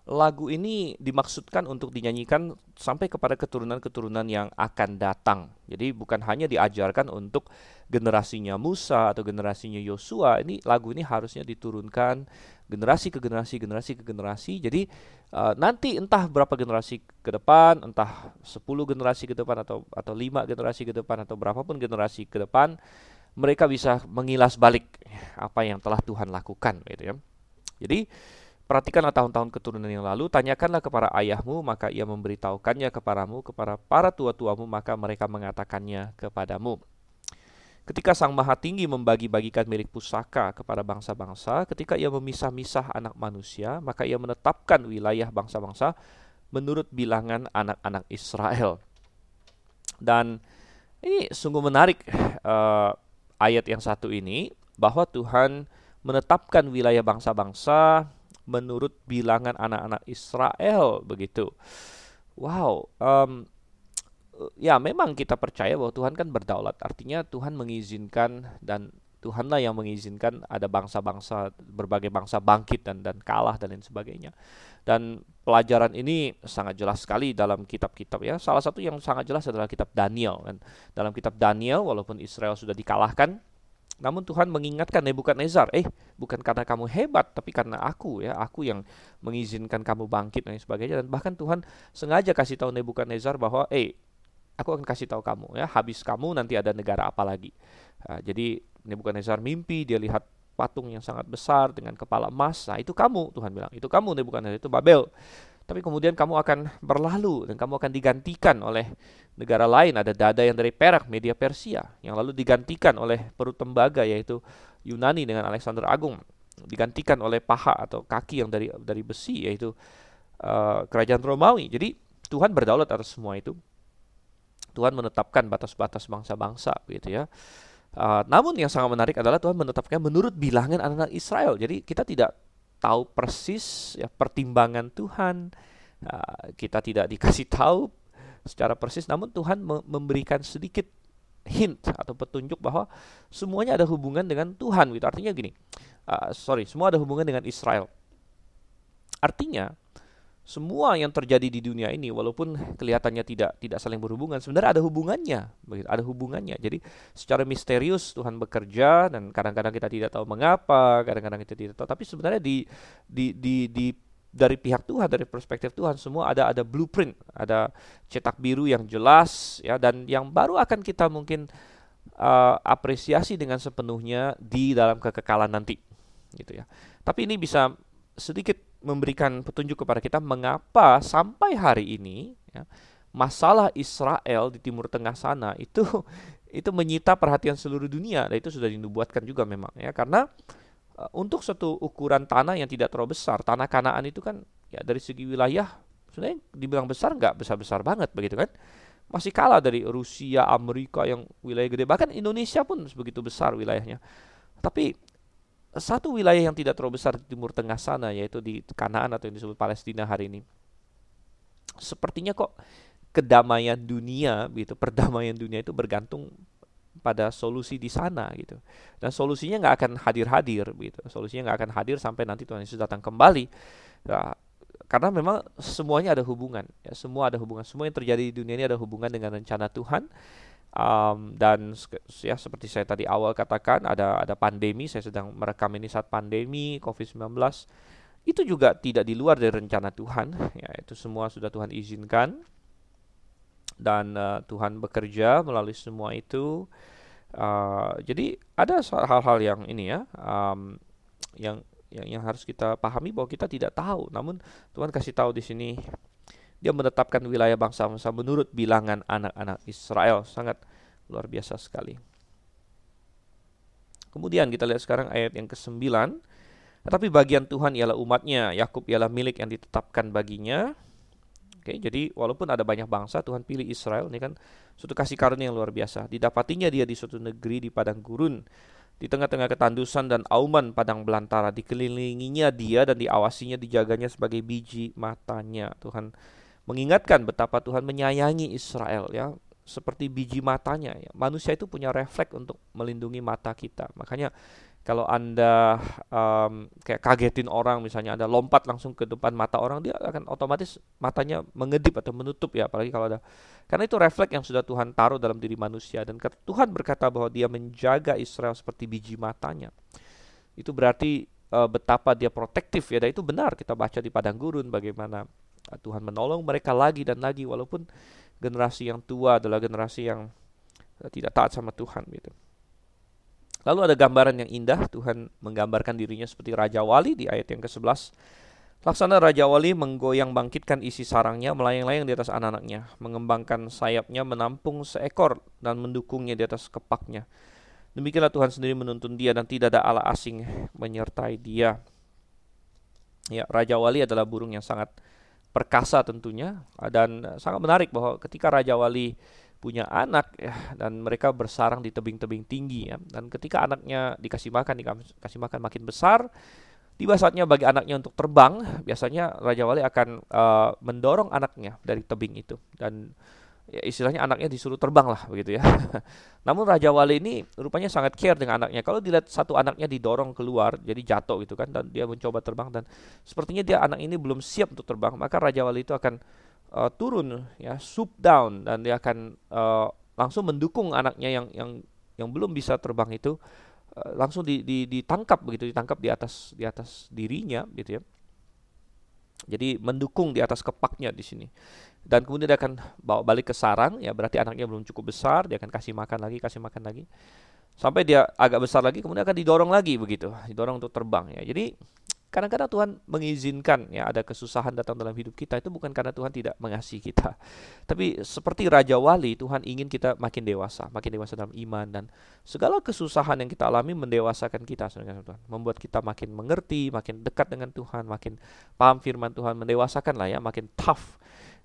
lagu ini dimaksudkan untuk dinyanyikan sampai kepada keturunan-keturunan yang akan datang. Jadi bukan hanya diajarkan untuk generasinya Musa atau generasinya Yosua. Ini lagu ini harusnya diturunkan generasi ke generasi, generasi ke generasi. Jadi uh, nanti entah berapa generasi ke depan, entah 10 generasi ke depan atau atau 5 generasi ke depan atau berapapun generasi ke depan, mereka bisa mengilas balik apa yang telah Tuhan lakukan gitu ya. Jadi Perhatikanlah tahun-tahun keturunan yang lalu, tanyakanlah kepada ayahmu, maka ia memberitahukannya kepadamu, kepada para tua-tuamu, maka mereka mengatakannya kepadamu. Ketika Sang Maha Tinggi membagi-bagikan milik pusaka kepada bangsa-bangsa, ketika ia memisah-misah anak manusia, maka ia menetapkan wilayah bangsa-bangsa menurut bilangan anak-anak Israel. Dan ini sungguh menarik uh, ayat yang satu ini, bahwa Tuhan menetapkan wilayah bangsa-bangsa menurut bilangan anak-anak Israel begitu. Wow, um, ya memang kita percaya bahwa Tuhan kan berdaulat. Artinya Tuhan mengizinkan dan Tuhanlah yang mengizinkan ada bangsa-bangsa berbagai bangsa bangkit dan dan kalah dan lain sebagainya. Dan pelajaran ini sangat jelas sekali dalam kitab-kitab ya. Salah satu yang sangat jelas adalah kitab Daniel dan dalam kitab Daniel walaupun Israel sudah dikalahkan namun Tuhan mengingatkan Nebukadnezar, eh bukan karena kamu hebat, tapi karena aku ya, aku yang mengizinkan kamu bangkit dan sebagainya. Dan bahkan Tuhan sengaja kasih tahu Nebukadnezar bahwa, eh aku akan kasih tahu kamu ya, habis kamu nanti ada negara apa lagi. Nah, jadi Nebukadnezar mimpi, dia lihat patung yang sangat besar dengan kepala emas. Nah itu kamu, Tuhan bilang, itu kamu Nebukadnezar, itu Babel. tapi kemudian kamu akan berlalu dan kamu akan digantikan oleh negara lain. Ada dada yang dari perak, media Persia, yang lalu digantikan oleh perut tembaga yaitu Yunani dengan Alexander Agung, digantikan oleh paha atau kaki yang dari dari besi yaitu uh, kerajaan Romawi. Jadi Tuhan berdaulat atas semua itu. Tuhan menetapkan batas-batas bangsa-bangsa gitu ya. Uh, namun yang sangat menarik adalah Tuhan menetapkan menurut bilangan anak-anak Israel. Jadi kita tidak tahu persis ya pertimbangan Tuhan. Uh, kita tidak dikasih tahu secara persis, namun Tuhan memberikan sedikit hint atau petunjuk bahwa semuanya ada hubungan dengan Tuhan. Gitu. Artinya gini, uh, sorry, semua ada hubungan dengan Israel. Artinya semua yang terjadi di dunia ini walaupun kelihatannya tidak tidak saling berhubungan sebenarnya ada hubungannya begitu ada hubungannya jadi secara misterius Tuhan bekerja dan kadang-kadang kita tidak tahu mengapa kadang-kadang kita tidak tahu tapi sebenarnya di di di, di dari pihak Tuhan dari perspektif Tuhan semua ada ada blueprint ada cetak biru yang jelas ya dan yang baru akan kita mungkin uh, apresiasi dengan sepenuhnya di dalam kekekalan nanti gitu ya. Tapi ini bisa sedikit memberikan petunjuk kepada kita mengapa sampai hari ini ya, masalah Israel di Timur Tengah sana itu itu menyita perhatian seluruh dunia dan itu sudah dinubuatkan juga memang ya. Karena untuk satu ukuran tanah yang tidak terlalu besar tanah Kanaan itu kan ya dari segi wilayah sebenarnya dibilang besar nggak besar besar banget begitu kan? Masih kalah dari Rusia Amerika yang wilayah gede. Bahkan Indonesia pun begitu besar wilayahnya. Tapi satu wilayah yang tidak terlalu besar di Timur Tengah sana yaitu di Kanaan atau yang disebut Palestina hari ini. Sepertinya kok kedamaian dunia gitu, perdamaian dunia itu bergantung pada solusi di sana gitu. Dan solusinya nggak akan hadir-hadir gitu. Solusinya nggak akan hadir sampai nanti Tuhan Yesus datang kembali. Nah, karena memang semuanya ada hubungan ya semua ada hubungan semua yang terjadi di dunia ini ada hubungan dengan rencana Tuhan Um, dan ya seperti saya tadi awal katakan ada ada pandemi, saya sedang merekam ini saat pandemi COVID-19. Itu juga tidak di luar dari rencana Tuhan, ya itu semua sudah Tuhan izinkan dan uh, Tuhan bekerja melalui semua itu. Uh, jadi ada hal-hal yang ini ya, um, yang, yang yang harus kita pahami bahwa kita tidak tahu. Namun Tuhan kasih tahu di sini dia menetapkan wilayah bangsa-bangsa menurut bilangan anak-anak Israel. Sangat luar biasa sekali. Kemudian kita lihat sekarang ayat yang ke-9. Tetapi bagian Tuhan ialah umatnya, Yakub ialah milik yang ditetapkan baginya. Oke, jadi walaupun ada banyak bangsa, Tuhan pilih Israel. Ini kan suatu kasih karunia yang luar biasa. Didapatinya dia di suatu negeri di padang gurun. Di tengah-tengah ketandusan dan auman padang belantara. Dikelilinginya dia dan diawasinya, dijaganya sebagai biji matanya. Tuhan mengingatkan betapa Tuhan menyayangi Israel ya seperti biji matanya ya. Manusia itu punya refleks untuk melindungi mata kita. Makanya kalau Anda um, kayak kagetin orang misalnya Anda lompat langsung ke depan mata orang dia akan otomatis matanya mengedip atau menutup ya apalagi kalau ada karena itu refleks yang sudah Tuhan taruh dalam diri manusia dan Tuhan berkata bahwa dia menjaga Israel seperti biji matanya. Itu berarti uh, betapa dia protektif ya dan itu benar kita baca di padang gurun bagaimana Tuhan menolong mereka lagi dan lagi walaupun generasi yang tua adalah generasi yang eh, tidak taat sama Tuhan gitu. Lalu ada gambaran yang indah Tuhan menggambarkan dirinya seperti raja wali di ayat yang ke-11. Laksana raja wali menggoyang bangkitkan isi sarangnya melayang-layang di atas anak-anaknya, mengembangkan sayapnya menampung seekor dan mendukungnya di atas kepaknya. Demikianlah Tuhan sendiri menuntun dia dan tidak ada Allah asing menyertai dia. Ya, raja wali adalah burung yang sangat perkasa tentunya dan sangat menarik bahwa ketika Raja Wali punya anak ya dan mereka bersarang di tebing-tebing tinggi ya dan ketika anaknya dikasih makan dikasih makan makin besar tiba saatnya bagi anaknya untuk terbang biasanya Raja Wali akan uh, mendorong anaknya dari tebing itu dan ya istilahnya anaknya disuruh terbang lah begitu ya. Namun Raja Wali ini rupanya sangat care dengan anaknya. Kalau dilihat satu anaknya didorong keluar jadi jatuh gitu kan dan dia mencoba terbang dan sepertinya dia anak ini belum siap untuk terbang, maka Raja Wali itu akan uh, turun ya, swoop down dan dia akan uh, langsung mendukung anaknya yang yang yang belum bisa terbang itu uh, langsung di, di, ditangkap begitu ditangkap di atas di atas dirinya gitu ya. Jadi mendukung di atas kepaknya di sini. Dan kemudian dia akan bawa balik ke sarang ya berarti anaknya belum cukup besar dia akan kasih makan lagi kasih makan lagi. Sampai dia agak besar lagi kemudian akan didorong lagi begitu didorong untuk terbang ya. Jadi kadang-kadang Tuhan mengizinkan ya ada kesusahan datang dalam hidup kita itu bukan karena Tuhan tidak mengasihi kita. Tapi seperti Raja Wali, Tuhan ingin kita makin dewasa, makin dewasa dalam iman dan segala kesusahan yang kita alami mendewasakan kita Tuhan, membuat kita makin mengerti, makin dekat dengan Tuhan, makin paham firman Tuhan, mendewasakan lah ya, makin tough.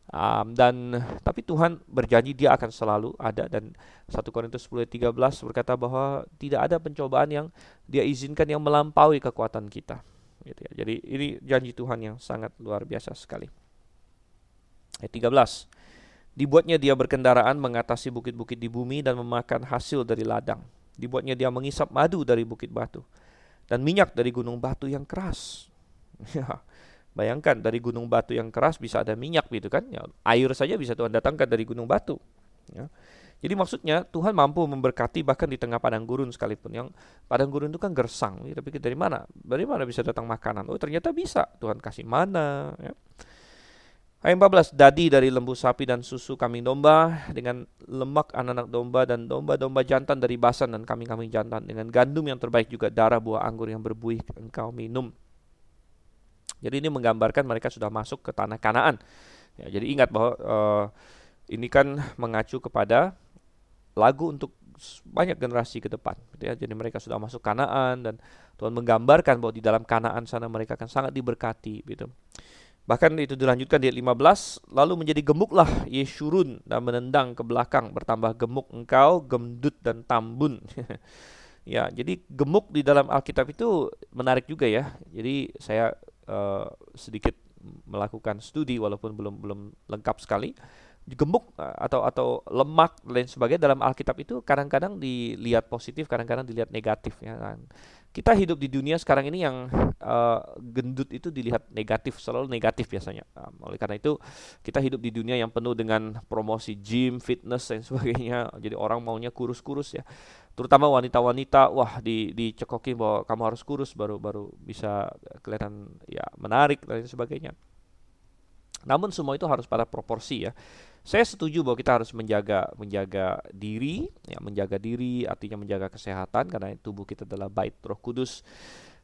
Um, dan tapi Tuhan berjanji dia akan selalu ada dan 1 Korintus 10:13 berkata bahwa tidak ada pencobaan yang dia izinkan yang melampaui kekuatan kita gitu ya. Jadi ini janji Tuhan yang sangat luar biasa sekali. Ayat 13. Dibuatnya dia berkendaraan mengatasi bukit-bukit di bumi dan memakan hasil dari ladang. Dibuatnya dia mengisap madu dari bukit batu dan minyak dari gunung batu yang keras. Ya, bayangkan dari gunung batu yang keras bisa ada minyak gitu kan? Ya, air saja bisa Tuhan datangkan dari gunung batu. Ya. Jadi maksudnya Tuhan mampu memberkati bahkan di tengah padang gurun sekalipun. Yang padang gurun itu kan gersang. Kita pikir dari mana? Dari mana bisa datang makanan? Oh ternyata bisa. Tuhan kasih mana. Ya. Ayat 14, dadi dari lembu sapi dan susu kambing domba dengan lemak anak-anak domba dan domba-domba jantan dari basan dan kambing-kambing jantan dengan gandum yang terbaik juga darah buah anggur yang berbuih engkau minum. Jadi ini menggambarkan mereka sudah masuk ke tanah Kanaan. Ya, jadi ingat bahwa uh, ini kan mengacu kepada lagu untuk banyak generasi ke depan gitu ya. Jadi mereka sudah masuk Kanaan dan Tuhan menggambarkan bahwa di dalam Kanaan sana mereka akan sangat diberkati gitu. Bahkan itu dilanjutkan di ayat 15, lalu menjadi gemuklah Yeshurun dan menendang ke belakang, bertambah gemuk engkau, gemdut dan tambun. ya, jadi gemuk di dalam Alkitab itu menarik juga ya. Jadi saya uh, sedikit melakukan studi walaupun belum belum lengkap sekali gemuk eh, atau atau lemak dan lain sebagainya dalam Alkitab itu kadang-kadang dilihat positif, kadang-kadang dilihat negatif ya kan. Kita hidup di dunia sekarang ini yang uh, gendut itu dilihat negatif, selalu negatif biasanya. Um, oleh karena itu kita hidup di dunia yang penuh dengan promosi gym, fitness dan sebagainya. Jadi orang maunya kurus-kurus ya. Terutama wanita-wanita, wah di dicekokin bahwa kamu harus kurus baru baru bisa kelihatan ya menarik dan sebagainya. Namun semua itu harus pada proporsi ya. Saya setuju bahwa kita harus menjaga menjaga diri, ya menjaga diri artinya menjaga kesehatan karena tubuh kita adalah bait Roh Kudus.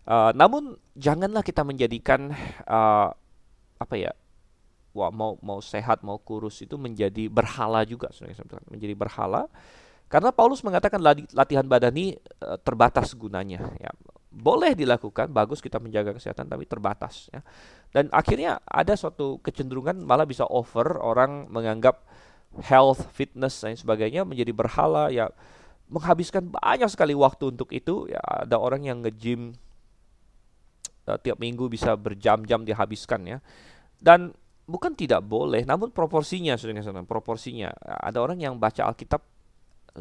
Uh, namun janganlah kita menjadikan uh, apa ya, wah mau mau sehat mau kurus itu menjadi berhala juga, menjadi berhala. Karena Paulus mengatakan latihan badani uh, terbatas gunanya. Ya, boleh dilakukan, bagus kita menjaga kesehatan, tapi terbatas. Ya. Dan akhirnya ada suatu kecenderungan malah bisa over orang menganggap health, fitness dan sebagainya menjadi berhala ya menghabiskan banyak sekali waktu untuk itu ya ada orang yang nge-gym uh, tiap minggu bisa berjam-jam dihabiskan ya dan bukan tidak boleh namun proporsinya sudah proporsinya ada orang yang baca Alkitab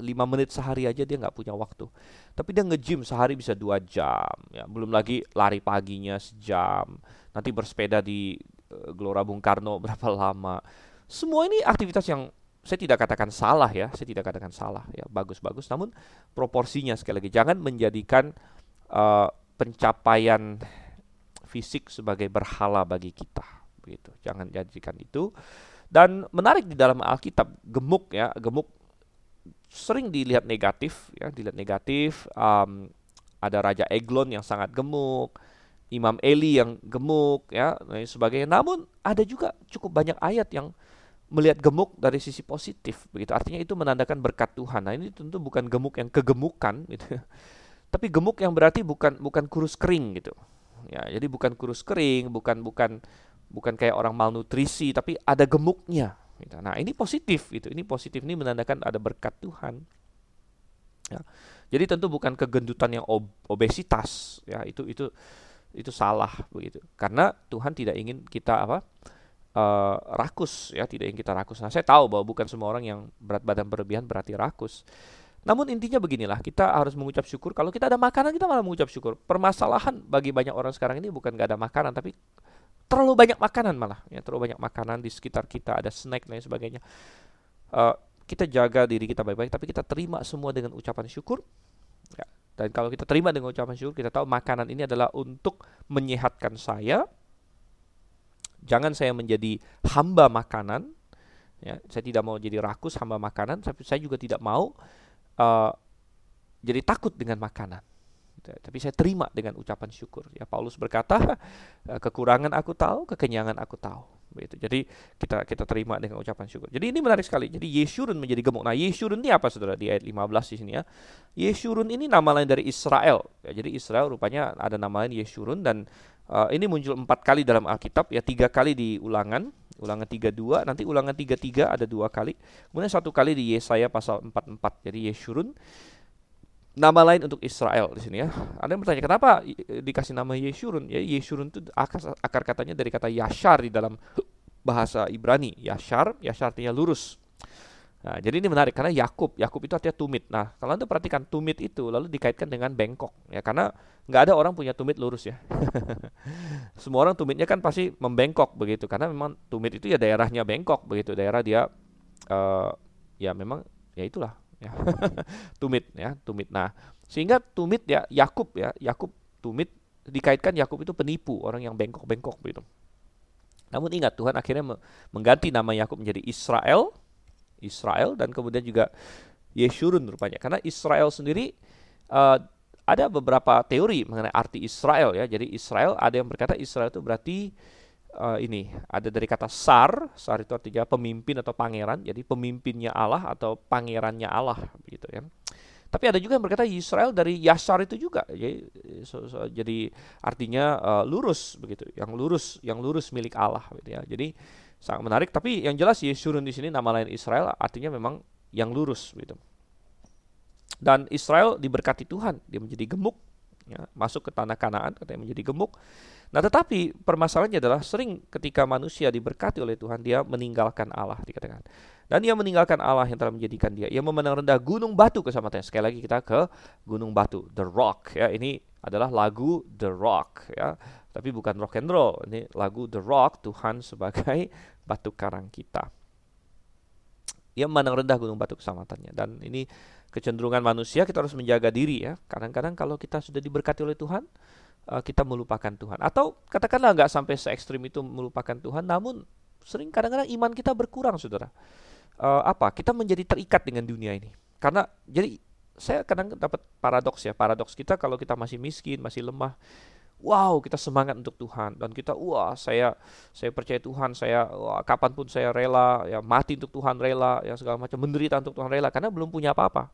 lima menit sehari aja dia nggak punya waktu. Tapi dia nge-gym sehari bisa dua jam, ya belum lagi lari paginya sejam, nanti bersepeda di uh, Gelora Bung Karno berapa lama. Semua ini aktivitas yang saya tidak katakan salah ya, saya tidak katakan salah ya, bagus-bagus. Namun proporsinya sekali lagi jangan menjadikan uh, pencapaian fisik sebagai berhala bagi kita, begitu. Jangan jadikan itu. Dan menarik di dalam Alkitab gemuk ya, gemuk sering dilihat negatif ya dilihat negatif um, ada raja Eglon yang sangat gemuk Imam Eli yang gemuk ya dan sebagainya. Namun ada juga cukup banyak ayat yang melihat gemuk dari sisi positif begitu. Artinya itu menandakan berkat Tuhan. Nah ini tentu bukan gemuk yang kegemukan gitu. Tapi gemuk yang berarti bukan bukan kurus kering gitu. Ya jadi bukan kurus kering bukan bukan bukan kayak orang malnutrisi tapi ada gemuknya Gitu. Nah ini positif itu, ini positif ini menandakan ada berkat Tuhan. Ya. Jadi tentu bukan kegendutan yang ob obesitas, ya itu itu itu salah begitu. Karena Tuhan tidak ingin kita apa uh, rakus, ya tidak ingin kita rakus. Nah saya tahu bahwa bukan semua orang yang berat badan berlebihan berarti rakus. Namun intinya beginilah, kita harus mengucap syukur. Kalau kita ada makanan, kita malah mengucap syukur. Permasalahan bagi banyak orang sekarang ini bukan gak ada makanan, tapi terlalu banyak makanan malah ya terlalu banyak makanan di sekitar kita ada snack dan lain sebagainya. Uh, kita jaga diri kita baik-baik tapi kita terima semua dengan ucapan syukur ya. dan kalau kita terima dengan ucapan syukur kita tahu makanan ini adalah untuk menyehatkan saya. Jangan saya menjadi hamba makanan ya. Saya tidak mau jadi rakus hamba makanan tapi saya juga tidak mau uh, jadi takut dengan makanan tapi saya terima dengan ucapan syukur. Ya Paulus berkata, eh, kekurangan aku tahu, kekenyangan aku tahu. Begitu. Jadi kita kita terima dengan ucapan syukur. Jadi ini menarik sekali. Jadi Yeshurun menjadi gemuk. Nah, Yeshurun ini apa Saudara di ayat 15 di sini ya? Yeshurun ini nama lain dari Israel. Ya, jadi Israel rupanya ada nama lain Yeshurun dan uh, ini muncul empat kali dalam Alkitab ya, tiga kali di Ulangan, Ulangan 32, nanti Ulangan 33 ada dua kali. Kemudian satu kali di Yesaya pasal 44. Jadi Yeshurun nama lain untuk Israel di sini ya. Ada yang bertanya kenapa dikasih nama Yeshurun? Ya Yeshurun itu akar, akar katanya dari kata Yashar di dalam bahasa Ibrani. Yashar, Yashar artinya lurus. Nah, jadi ini menarik karena Yakub, Yakub itu artinya tumit. Nah, kalau anda perhatikan tumit itu lalu dikaitkan dengan bengkok, ya karena nggak ada orang punya tumit lurus ya. Semua orang tumitnya kan pasti membengkok begitu, karena memang tumit itu ya daerahnya bengkok begitu, daerah dia uh, ya memang ya itulah ya. Tumit ya tumit. Nah sehingga tumit ya Yakub ya Yakub tumit dikaitkan Yakub itu penipu orang yang bengkok-bengkok begitu. Namun ingat Tuhan akhirnya mengganti nama Yakub menjadi Israel Israel dan kemudian juga Yeshurun rupanya. Karena Israel sendiri uh, ada beberapa teori mengenai arti Israel ya. Jadi Israel ada yang berkata Israel itu berarti uh, ini ada dari kata sar, sar itu artinya pemimpin atau pangeran, jadi pemimpinnya Allah atau pangerannya Allah begitu ya. Tapi ada juga yang berkata Israel dari Yasar itu juga, jadi, so, so, jadi artinya uh, lurus begitu, yang lurus, yang lurus milik Allah gitu ya. Jadi sangat menarik. Tapi yang jelas Yesurun di sini nama lain Israel artinya memang yang lurus gitu. Dan Israel diberkati Tuhan, dia menjadi gemuk, ya, masuk ke tanah Kanaan, katanya menjadi gemuk Nah, tetapi permasalahannya adalah sering ketika manusia diberkati oleh Tuhan, dia meninggalkan Allah dikatakan. Dan dia meninggalkan Allah yang telah menjadikan dia. Ia memandang rendah gunung batu keselamatan. Sekali lagi kita ke gunung batu, The Rock ya. Ini adalah lagu The Rock ya. Tapi bukan rock and roll. Ini lagu The Rock, Tuhan sebagai batu karang kita. Ia memandang rendah gunung batu keselamatannya. Dan ini kecenderungan manusia kita harus menjaga diri ya. Kadang-kadang kalau kita sudah diberkati oleh Tuhan, uh, kita melupakan Tuhan. Atau katakanlah nggak sampai se ekstrim itu melupakan Tuhan, namun sering kadang-kadang iman kita berkurang, saudara. Uh, apa? Kita menjadi terikat dengan dunia ini. Karena jadi saya kadang dapat paradoks ya, paradoks kita kalau kita masih miskin, masih lemah, wow kita semangat untuk Tuhan dan kita wah saya saya percaya Tuhan saya wah, kapan pun saya rela ya mati untuk Tuhan rela ya segala macam menderita untuk Tuhan rela karena belum punya apa-apa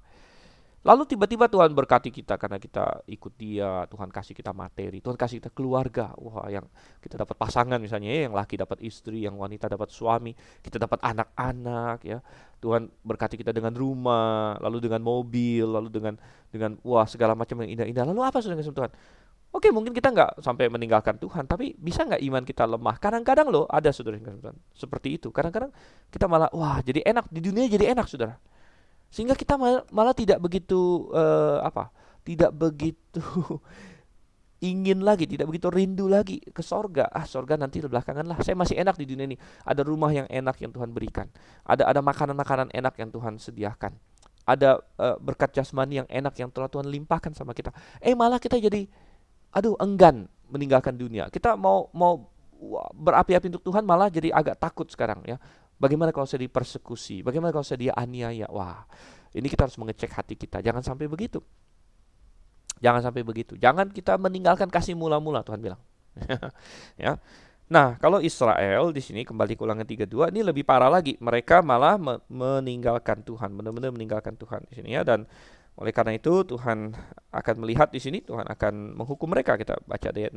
Lalu tiba-tiba Tuhan berkati kita karena kita ikut dia, Tuhan kasih kita materi, Tuhan kasih kita keluarga. Wah, yang kita dapat pasangan misalnya ya, yang laki dapat istri, yang wanita dapat suami, kita dapat anak-anak ya. Tuhan berkati kita dengan rumah, lalu dengan mobil, lalu dengan dengan wah segala macam yang indah-indah. Lalu apa sudah Tuhan? Oke, mungkin kita nggak sampai meninggalkan Tuhan, tapi bisa nggak iman kita lemah? Kadang-kadang loh ada saudara yang seperti itu. Kadang-kadang kita malah wah jadi enak di dunia jadi enak saudara sehingga kita malah, malah tidak begitu uh, apa tidak begitu ingin lagi tidak begitu rindu lagi ke sorga. Ah sorga nanti belakangan lah. Saya masih enak di dunia ini. Ada rumah yang enak yang Tuhan berikan. Ada ada makanan-makanan enak yang Tuhan sediakan. Ada uh, berkat jasmani yang enak yang telah Tuhan limpahkan sama kita. Eh malah kita jadi aduh enggan meninggalkan dunia. Kita mau mau berapi-api untuk Tuhan malah jadi agak takut sekarang ya Bagaimana kalau saya dipersekusi? Bagaimana kalau saya dia aniaya? Wah, ini kita harus mengecek hati kita. Jangan sampai begitu. Jangan sampai begitu. Jangan kita meninggalkan kasih mula-mula, Tuhan bilang. ya. Nah, kalau Israel di sini kembali ke ulangan 32 ini lebih parah lagi. Mereka malah me meninggalkan Tuhan, benar-benar meninggalkan Tuhan di sini ya dan oleh karena itu Tuhan akan melihat di sini, Tuhan akan menghukum mereka. Kita baca ayat 16.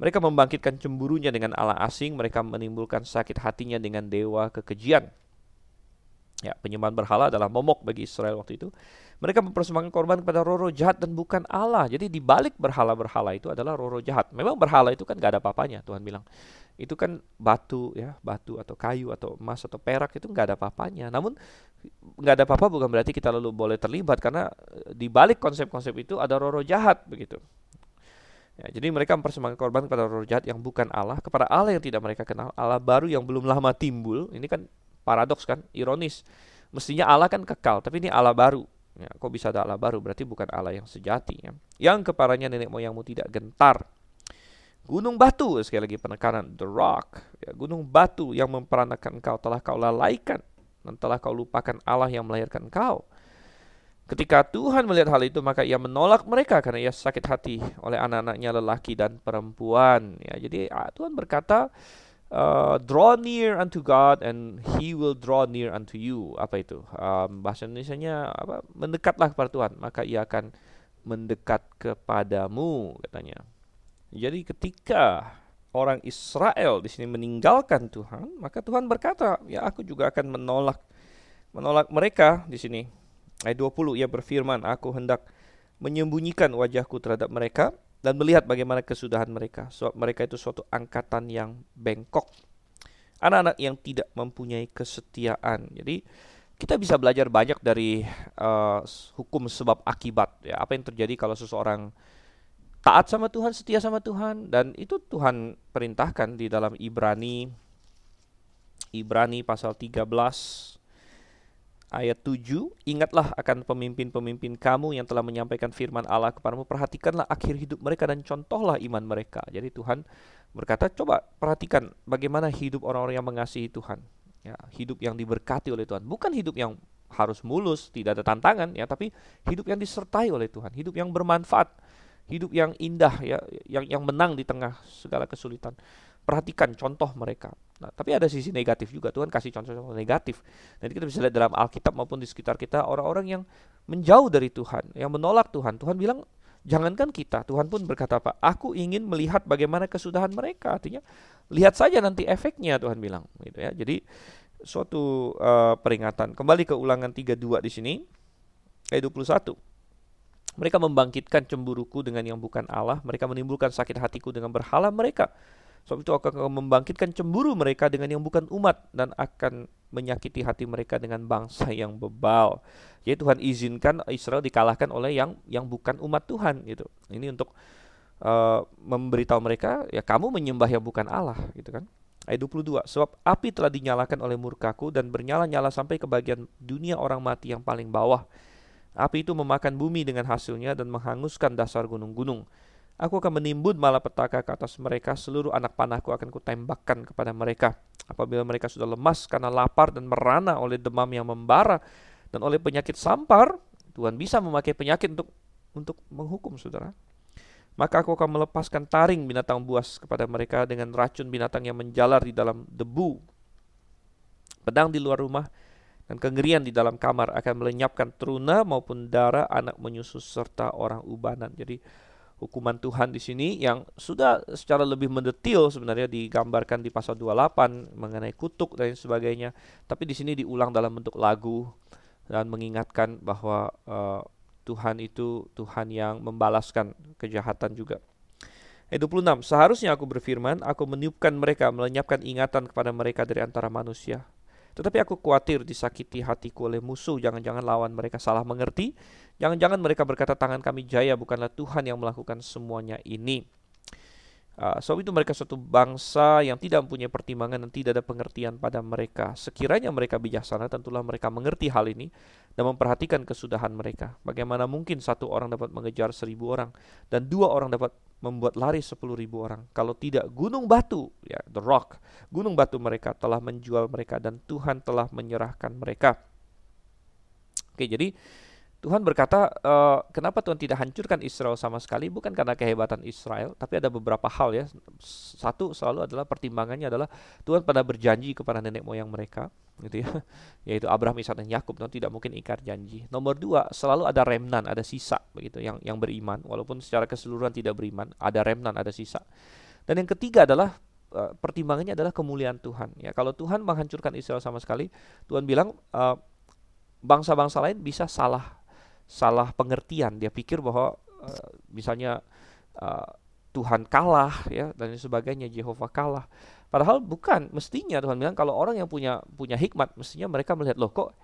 Mereka membangkitkan cemburunya dengan Allah asing, mereka menimbulkan sakit hatinya dengan dewa kekejian. Ya, penyembahan berhala adalah momok bagi Israel waktu itu. Mereka mempersembahkan korban kepada roro jahat dan bukan Allah. Jadi di balik berhala-berhala itu adalah roro jahat. Memang berhala itu kan gak ada apa-apanya, Tuhan bilang. Itu kan batu ya, batu atau kayu atau emas atau perak itu gak ada apa-apanya. Namun gak ada apa-apa bukan berarti kita lalu boleh terlibat karena di balik konsep-konsep itu ada roro jahat begitu. Ya, jadi mereka mempersembahkan korban kepada roh jahat yang bukan Allah, kepada Allah yang tidak mereka kenal, Allah baru yang belum lama timbul. Ini kan paradoks kan, ironis. Mestinya Allah kan kekal, tapi ini Allah baru. Ya, kok bisa ada Allah baru? Berarti bukan Allah yang sejati. Ya. Yang kepadanya nenek moyangmu tidak gentar. Gunung batu, sekali lagi penekanan, the rock. Ya, gunung batu yang memperanakan engkau telah kau lalaikan. Dan telah kau lupakan Allah yang melahirkan engkau. Ketika Tuhan melihat hal itu, maka ia menolak mereka karena ia sakit hati oleh anak-anaknya lelaki dan perempuan. Ya, jadi ah, Tuhan berkata, uh, draw near unto God and He will draw near unto you. Apa itu? Um, bahasa Indonesia-nya apa? Mendekatlah kepada Tuhan, maka ia akan mendekat kepadamu, katanya. Jadi ketika orang Israel di sini meninggalkan Tuhan, maka Tuhan berkata, ya aku juga akan menolak menolak mereka di sini Ayat 20 ia berfirman, aku hendak menyembunyikan wajahku terhadap mereka dan melihat bagaimana kesudahan mereka. Sebab mereka itu suatu angkatan yang bengkok. Anak-anak yang tidak mempunyai kesetiaan. Jadi kita bisa belajar banyak dari uh, hukum sebab akibat. Ya, apa yang terjadi kalau seseorang taat sama Tuhan, setia sama Tuhan, dan itu Tuhan perintahkan di dalam Ibrani, Ibrani pasal 13 ayat 7, ingatlah akan pemimpin-pemimpin kamu yang telah menyampaikan firman Allah kepadamu, perhatikanlah akhir hidup mereka dan contohlah iman mereka. Jadi Tuhan berkata, coba perhatikan bagaimana hidup orang-orang yang mengasihi Tuhan. Ya, hidup yang diberkati oleh Tuhan, bukan hidup yang harus mulus, tidak ada tantangan ya, tapi hidup yang disertai oleh Tuhan, hidup yang bermanfaat, hidup yang indah ya, yang yang menang di tengah segala kesulitan. Perhatikan contoh mereka. Nah, tapi ada sisi negatif juga. Tuhan kasih contoh-contoh negatif. Nanti kita bisa lihat dalam Alkitab maupun di sekitar kita orang-orang yang menjauh dari Tuhan, yang menolak Tuhan. Tuhan bilang, jangankan kita, Tuhan pun berkata apa? Aku ingin melihat bagaimana kesudahan mereka. Artinya, lihat saja nanti efeknya Tuhan bilang, gitu ya. Jadi suatu uh, peringatan. Kembali ke Ulangan 32 di sini ayat 21. Mereka membangkitkan cemburuku dengan yang bukan Allah, mereka menimbulkan sakit hatiku dengan berhala mereka. Sebab itu akan membangkitkan cemburu mereka dengan yang bukan umat dan akan menyakiti hati mereka dengan bangsa yang bebal. Jadi Tuhan izinkan Israel dikalahkan oleh yang yang bukan umat Tuhan gitu. Ini untuk uh, memberitahu mereka ya kamu menyembah yang bukan Allah gitu kan. Ayat 22, sebab api telah dinyalakan oleh murkaku dan bernyala-nyala sampai ke bagian dunia orang mati yang paling bawah. Api itu memakan bumi dengan hasilnya dan menghanguskan dasar gunung-gunung. Aku akan menimbun malapetaka ke atas mereka, seluruh anak panahku akan kutembakkan kepada mereka. Apabila mereka sudah lemas karena lapar dan merana oleh demam yang membara dan oleh penyakit sampar, Tuhan bisa memakai penyakit untuk untuk menghukum saudara. Maka aku akan melepaskan taring binatang buas kepada mereka dengan racun binatang yang menjalar di dalam debu. Pedang di luar rumah dan kengerian di dalam kamar akan melenyapkan teruna maupun darah anak menyusus serta orang ubanan. Jadi hukuman Tuhan di sini yang sudah secara lebih mendetil sebenarnya digambarkan di pasal 28 mengenai kutuk dan sebagainya, tapi di sini diulang dalam bentuk lagu dan mengingatkan bahwa uh, Tuhan itu Tuhan yang membalaskan kejahatan juga. Ayat 26, seharusnya aku berfirman, aku meniupkan mereka, melenyapkan ingatan kepada mereka dari antara manusia. Tetapi aku khawatir disakiti hatiku oleh musuh, jangan-jangan lawan mereka salah mengerti Jangan-jangan mereka berkata tangan kami jaya bukanlah Tuhan yang melakukan semuanya ini. Uh, sebab itu mereka suatu bangsa yang tidak mempunyai pertimbangan dan tidak ada pengertian pada mereka. Sekiranya mereka bijaksana, tentulah mereka mengerti hal ini dan memperhatikan kesudahan mereka. Bagaimana mungkin satu orang dapat mengejar seribu orang dan dua orang dapat membuat lari sepuluh ribu orang. Kalau tidak gunung batu, ya the rock, gunung batu mereka telah menjual mereka dan Tuhan telah menyerahkan mereka. Oke, jadi Tuhan berkata, e, kenapa Tuhan tidak hancurkan Israel sama sekali? Bukan karena kehebatan Israel, tapi ada beberapa hal ya. Satu selalu adalah pertimbangannya adalah Tuhan pada berjanji kepada nenek moyang mereka, gitu ya, yaitu Abraham, Ishak dan Yakub. Tuhan tidak mungkin ingkar janji. Nomor dua, selalu ada remnan, ada sisa, begitu, yang yang beriman, walaupun secara keseluruhan tidak beriman, ada remnan, ada sisa. Dan yang ketiga adalah uh, pertimbangannya adalah kemuliaan Tuhan. Ya, kalau Tuhan menghancurkan Israel sama sekali, Tuhan bilang uh, bangsa-bangsa lain bisa salah salah pengertian. Dia pikir bahwa uh, misalnya uh, Tuhan kalah ya dan sebagainya, Jehovah kalah. Padahal bukan, mestinya Tuhan bilang kalau orang yang punya punya hikmat, mestinya mereka melihat loh kok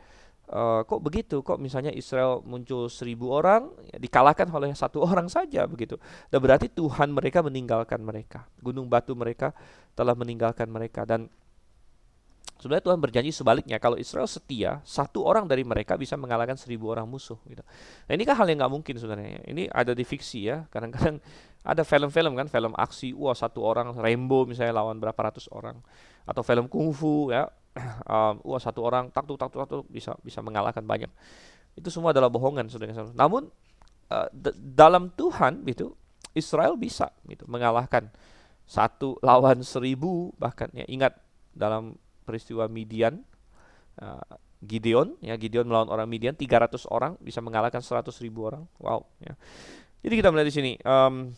uh, kok begitu, kok misalnya Israel muncul seribu orang ya, dikalahkan oleh satu orang saja begitu. Dan berarti Tuhan mereka meninggalkan mereka, gunung batu mereka telah meninggalkan mereka dan Sebenarnya Tuhan berjanji sebaliknya, kalau Israel setia, satu orang dari mereka bisa mengalahkan seribu orang musuh. Gitu. Nah ini kan hal yang nggak mungkin sebenarnya. Ini ada di fiksi ya. Kadang-kadang ada film-film kan, film aksi, wah satu orang Rainbow misalnya lawan berapa ratus orang, atau film kungfu ya, um, wah satu orang taktuk taktuk taktuk bisa bisa mengalahkan banyak. Itu semua adalah bohongan, saudara. Namun uh, dalam Tuhan itu Israel bisa gitu mengalahkan satu lawan seribu bahkan ya ingat dalam peristiwa Midian uh, Gideon ya Gideon melawan orang Midian 300 orang bisa mengalahkan 100 ribu orang. Wow ya. Jadi kita melihat di sini um,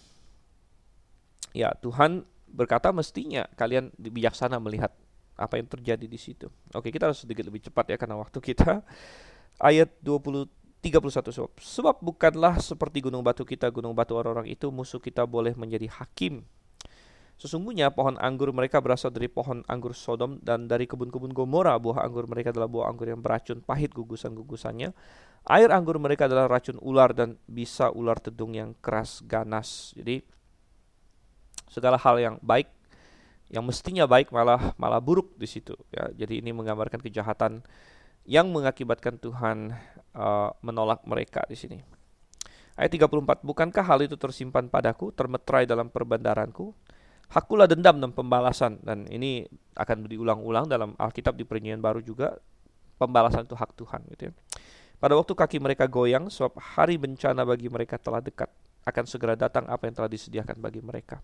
ya Tuhan berkata mestinya kalian bijaksana melihat apa yang terjadi di situ. Oke kita harus sedikit lebih cepat ya karena waktu kita. Ayat 20 31 sebab sebab bukanlah seperti gunung batu kita gunung batu orang-orang itu musuh kita boleh menjadi hakim Sesungguhnya pohon anggur mereka berasal dari pohon anggur Sodom dan dari kebun-kebun Gomora buah anggur mereka adalah buah anggur yang beracun pahit gugusan-gugusannya. Air anggur mereka adalah racun ular dan bisa ular tedung yang keras ganas. Jadi segala hal yang baik yang mestinya baik malah malah buruk di situ ya. Jadi ini menggambarkan kejahatan yang mengakibatkan Tuhan uh, menolak mereka di sini. Ayat 34, bukankah hal itu tersimpan padaku, termetrai dalam perbandaranku? Hakulah dendam dan pembalasan dan ini akan diulang-ulang dalam Alkitab di Perjanjian Baru juga pembalasan itu hak Tuhan gitu ya. Pada waktu kaki mereka goyang sebab hari bencana bagi mereka telah dekat akan segera datang apa yang telah disediakan bagi mereka.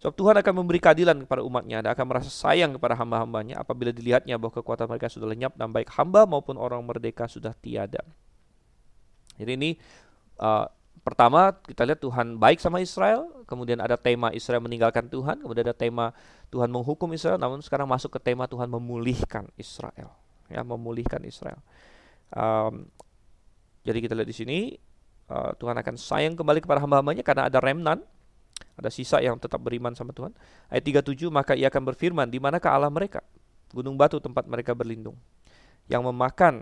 Sebab Tuhan akan memberi keadilan kepada umatnya dan akan merasa sayang kepada hamba-hambanya apabila dilihatnya bahwa kekuatan mereka sudah lenyap dan baik hamba maupun orang merdeka sudah tiada. Jadi ini uh, pertama kita lihat Tuhan baik sama Israel, kemudian ada tema Israel meninggalkan Tuhan, kemudian ada tema Tuhan menghukum Israel, namun sekarang masuk ke tema Tuhan memulihkan Israel, ya memulihkan Israel. Um, jadi kita lihat di sini uh, Tuhan akan sayang kembali kepada hamba-hambanya karena ada remnan, ada sisa yang tetap beriman sama Tuhan. Ayat 37 maka ia akan berfirman, di manakah Allah mereka? Gunung batu tempat mereka berlindung. Yang memakan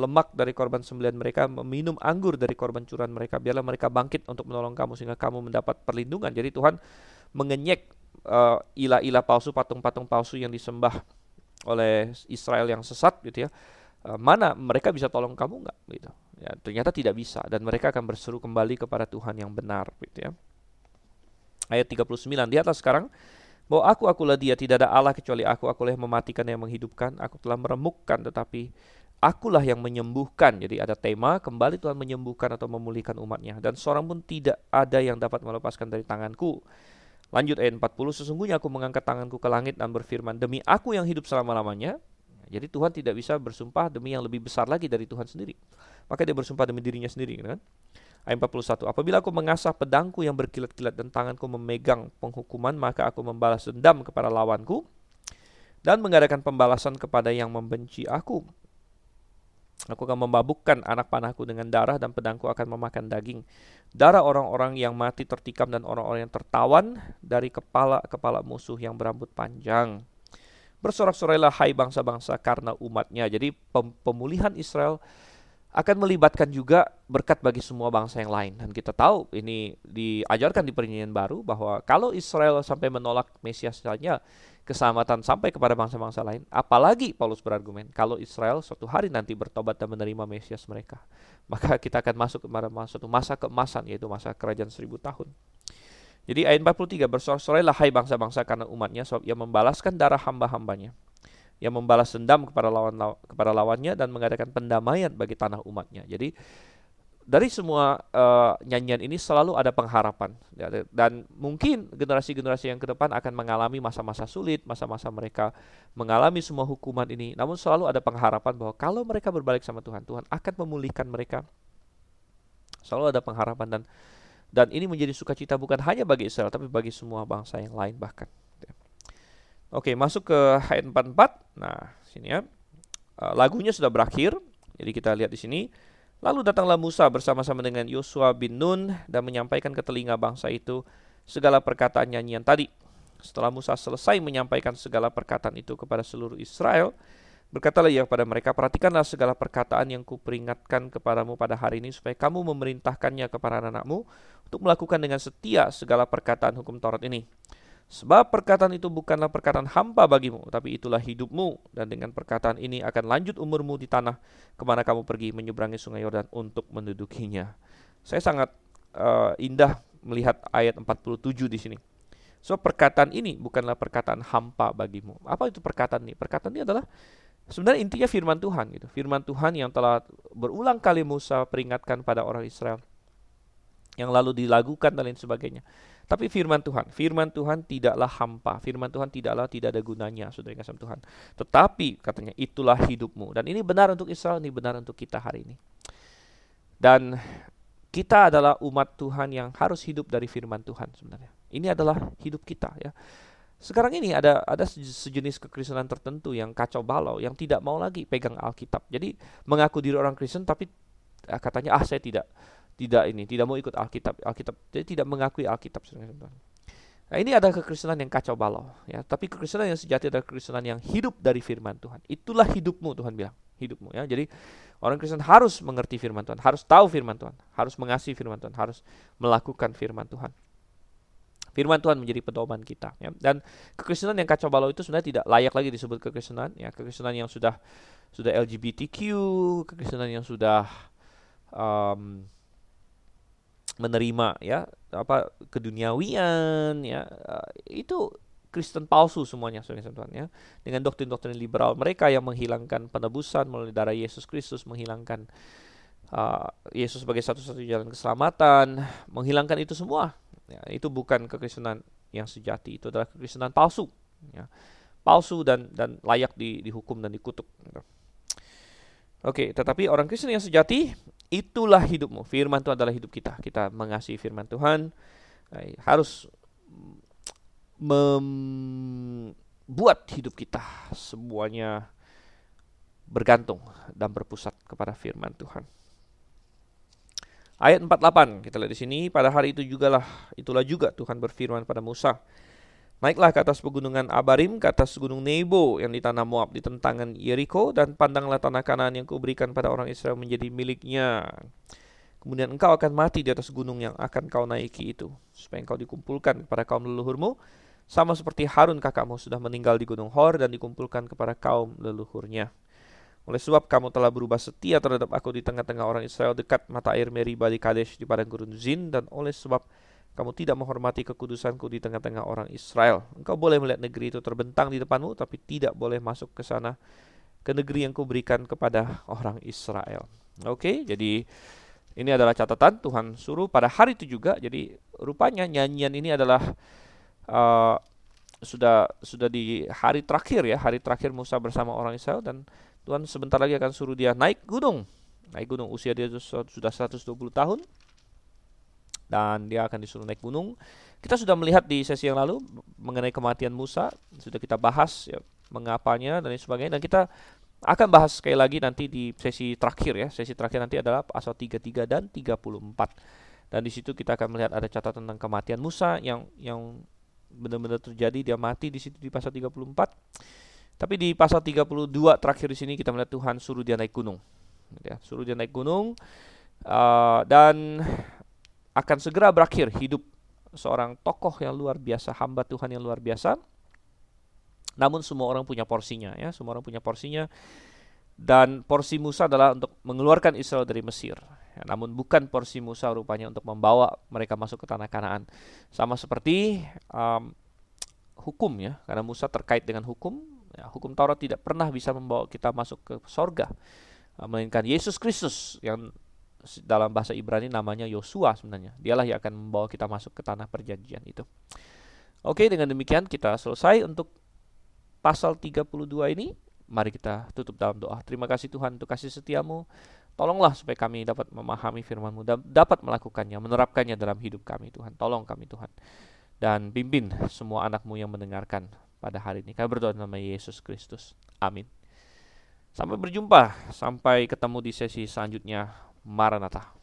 lemak dari korban sembelian mereka, meminum anggur dari korban curahan mereka. Biarlah mereka bangkit untuk menolong kamu sehingga kamu mendapat perlindungan. Jadi Tuhan mengenyek uh, ilah-ilah palsu, patung-patung palsu yang disembah oleh Israel yang sesat gitu ya. Uh, mana mereka bisa tolong kamu nggak gitu. Ya, ternyata tidak bisa dan mereka akan berseru kembali kepada Tuhan yang benar gitu ya. Ayat 39 di atas sekarang bahwa aku akulah dia tidak ada Allah kecuali aku akulah yang mematikan yang menghidupkan aku telah meremukkan tetapi Akulah yang menyembuhkan. Jadi ada tema kembali Tuhan menyembuhkan atau memulihkan umatnya. Dan seorang pun tidak ada yang dapat melepaskan dari tanganku. Lanjut ayat 40, sesungguhnya aku mengangkat tanganku ke langit dan berfirman, demi aku yang hidup selama-lamanya. Jadi Tuhan tidak bisa bersumpah demi yang lebih besar lagi dari Tuhan sendiri. Maka dia bersumpah demi dirinya sendiri. Gitu kan? Ayat 41, apabila aku mengasah pedangku yang berkilat-kilat dan tanganku memegang penghukuman, maka aku membalas dendam kepada lawanku dan mengadakan pembalasan kepada yang membenci aku. Aku akan membabukkan anak panahku dengan darah dan pedangku akan memakan daging. Darah orang-orang yang mati tertikam dan orang-orang yang tertawan dari kepala-kepala musuh yang berambut panjang. Bersorak-sorailah hai bangsa-bangsa karena umatnya. Jadi pemulihan Israel akan melibatkan juga berkat bagi semua bangsa yang lain. Dan kita tahu ini diajarkan di perjanjian baru bahwa kalau Israel sampai menolak Mesias saja, keselamatan sampai kepada bangsa-bangsa lain. Apalagi Paulus berargumen, kalau Israel suatu hari nanti bertobat dan menerima Mesias mereka, maka kita akan masuk kepada suatu masa keemasan, yaitu masa kerajaan seribu tahun. Jadi ayat 43, bersorak-sorailah hai bangsa-bangsa karena umatnya, sebab ia membalaskan darah hamba-hambanya yang membalas dendam kepada lawan kepada lawannya dan mengadakan pendamaian bagi tanah umatnya. Jadi dari semua uh, nyanyian ini selalu ada pengharapan ya, dan mungkin generasi-generasi yang ke depan akan mengalami masa-masa sulit, masa-masa mereka mengalami semua hukuman ini. Namun selalu ada pengharapan bahwa kalau mereka berbalik sama Tuhan, Tuhan akan memulihkan mereka. Selalu ada pengharapan dan dan ini menjadi sukacita bukan hanya bagi Israel tapi bagi semua bangsa yang lain bahkan. Oke, masuk ke ayat 44. Nah, sini ya. Uh, lagunya sudah berakhir. Jadi kita lihat di sini. Lalu datanglah Musa bersama-sama dengan Yosua bin Nun dan menyampaikan ke telinga bangsa itu segala perkataan nyanyian tadi. Setelah Musa selesai menyampaikan segala perkataan itu kepada seluruh Israel, berkatalah ia kepada mereka, perhatikanlah segala perkataan yang kuperingatkan kepadamu pada hari ini supaya kamu memerintahkannya kepada anak-anakmu untuk melakukan dengan setia segala perkataan hukum Taurat ini Sebab perkataan itu bukanlah perkataan hampa bagimu, tapi itulah hidupmu. Dan dengan perkataan ini akan lanjut umurmu di tanah ke mana kamu pergi menyeberangi sungai Yordan untuk mendudukinya. Saya sangat uh, indah melihat ayat 47 di sini. So perkataan ini bukanlah perkataan hampa bagimu. Apa itu perkataan ini? Perkataan ini adalah sebenarnya intinya firman Tuhan gitu. Firman Tuhan yang telah berulang kali Musa peringatkan pada orang Israel yang lalu dilakukan dan lain sebagainya. Tapi firman Tuhan, firman Tuhan tidaklah hampa, firman Tuhan tidaklah tidak ada gunanya, saudara kasih Tuhan. Tetapi katanya itulah hidupmu dan ini benar untuk Israel, ini benar untuk kita hari ini. Dan kita adalah umat Tuhan yang harus hidup dari firman Tuhan sebenarnya. Ini adalah hidup kita ya. Sekarang ini ada ada sejenis kekristenan tertentu yang kacau balau, yang tidak mau lagi pegang Alkitab. Jadi mengaku diri orang Kristen tapi eh, katanya ah saya tidak tidak ini, tidak mau ikut Alkitab. Alkitab jadi tidak mengakui Alkitab. Nah, ini ada kekristenan yang kacau balau, ya. Tapi kekristenan yang sejati adalah kekristenan yang hidup dari firman Tuhan. Itulah hidupmu, Tuhan bilang, hidupmu, ya. Jadi orang Kristen harus mengerti firman Tuhan, harus tahu firman Tuhan, harus mengasihi firman Tuhan, harus melakukan firman Tuhan. Firman Tuhan menjadi pedoman kita, ya. Dan kekristenan yang kacau balau itu sebenarnya tidak layak lagi disebut kekristenan, ya. Kekristenan yang sudah sudah LGBTQ, kekristenan yang sudah um, menerima ya apa keduniawian ya uh, itu Kristen palsu semuanya saudara Tuhan ya. Dengan doktrin-doktrin liberal mereka yang menghilangkan penebusan melalui darah Yesus Kristus menghilangkan uh, Yesus sebagai satu-satunya jalan keselamatan menghilangkan itu semua ya, itu bukan kekristenan yang sejati itu adalah kekristenan palsu ya. Palsu dan dan layak di, dihukum dan dikutuk gitu. Oke, tetapi orang Kristen yang sejati itulah hidupmu. Firman Tuhan adalah hidup kita. Kita mengasihi firman Tuhan. Harus membuat hidup kita semuanya bergantung dan berpusat kepada firman Tuhan. Ayat 48 kita lihat di sini pada hari itu jugalah itulah juga Tuhan berfirman pada Musa Naiklah ke atas pegunungan Abarim, ke atas gunung Nebo yang di tanah Moab di tentangan Yeriko dan pandanglah tanah kanan yang kuberikan pada orang Israel menjadi miliknya. Kemudian engkau akan mati di atas gunung yang akan kau naiki itu, supaya engkau dikumpulkan kepada kaum leluhurmu, sama seperti Harun kakakmu sudah meninggal di gunung Hor dan dikumpulkan kepada kaum leluhurnya. Oleh sebab kamu telah berubah setia terhadap aku di tengah-tengah orang Israel dekat mata air Meriba di Kadesh di padang gurun Zin dan oleh sebab kamu tidak menghormati kekudusanku di tengah-tengah orang Israel. Engkau boleh melihat negeri itu terbentang di depanmu, tapi tidak boleh masuk ke sana, ke negeri yang kuberikan kepada orang Israel. Oke, jadi ini adalah catatan Tuhan suruh pada hari itu juga. Jadi rupanya nyanyian ini adalah uh, sudah sudah di hari terakhir ya, hari terakhir Musa bersama orang Israel dan Tuhan sebentar lagi akan suruh dia naik gunung. Naik gunung usia dia sudah 120 tahun dan dia akan disuruh naik gunung. Kita sudah melihat di sesi yang lalu mengenai kematian Musa, sudah kita bahas ya mengapanya dan sebagainya dan kita akan bahas sekali lagi nanti di sesi terakhir ya. Sesi terakhir nanti adalah pasal 33 dan 34. Dan di situ kita akan melihat ada catatan tentang kematian Musa yang yang benar-benar terjadi dia mati di situ di pasal 34. Tapi di pasal 32 terakhir di sini kita melihat Tuhan suruh dia naik gunung. Ya, suruh dia naik gunung uh, dan akan segera berakhir hidup seorang tokoh yang luar biasa, hamba Tuhan yang luar biasa. Namun semua orang punya porsinya ya, semua orang punya porsinya. Dan porsi Musa adalah untuk mengeluarkan Israel dari Mesir. Ya, namun bukan porsi Musa rupanya untuk membawa mereka masuk ke tanah Kanaan. Sama seperti um, hukum ya, karena Musa terkait dengan hukum. Ya, hukum Taurat tidak pernah bisa membawa kita masuk ke sorga. Melainkan Yesus Kristus yang dalam bahasa Ibrani namanya Yosua sebenarnya. Dialah yang akan membawa kita masuk ke tanah perjanjian itu. Oke, dengan demikian kita selesai untuk pasal 32 ini. Mari kita tutup dalam doa. Terima kasih Tuhan untuk kasih setiamu. Tolonglah supaya kami dapat memahami firman-Mu dan dapat melakukannya, menerapkannya dalam hidup kami Tuhan. Tolong kami Tuhan. Dan pimpin semua anakmu yang mendengarkan pada hari ini. Kami berdoa dalam nama Yesus Kristus. Amin. Sampai berjumpa, sampai ketemu di sesi selanjutnya Maranatá.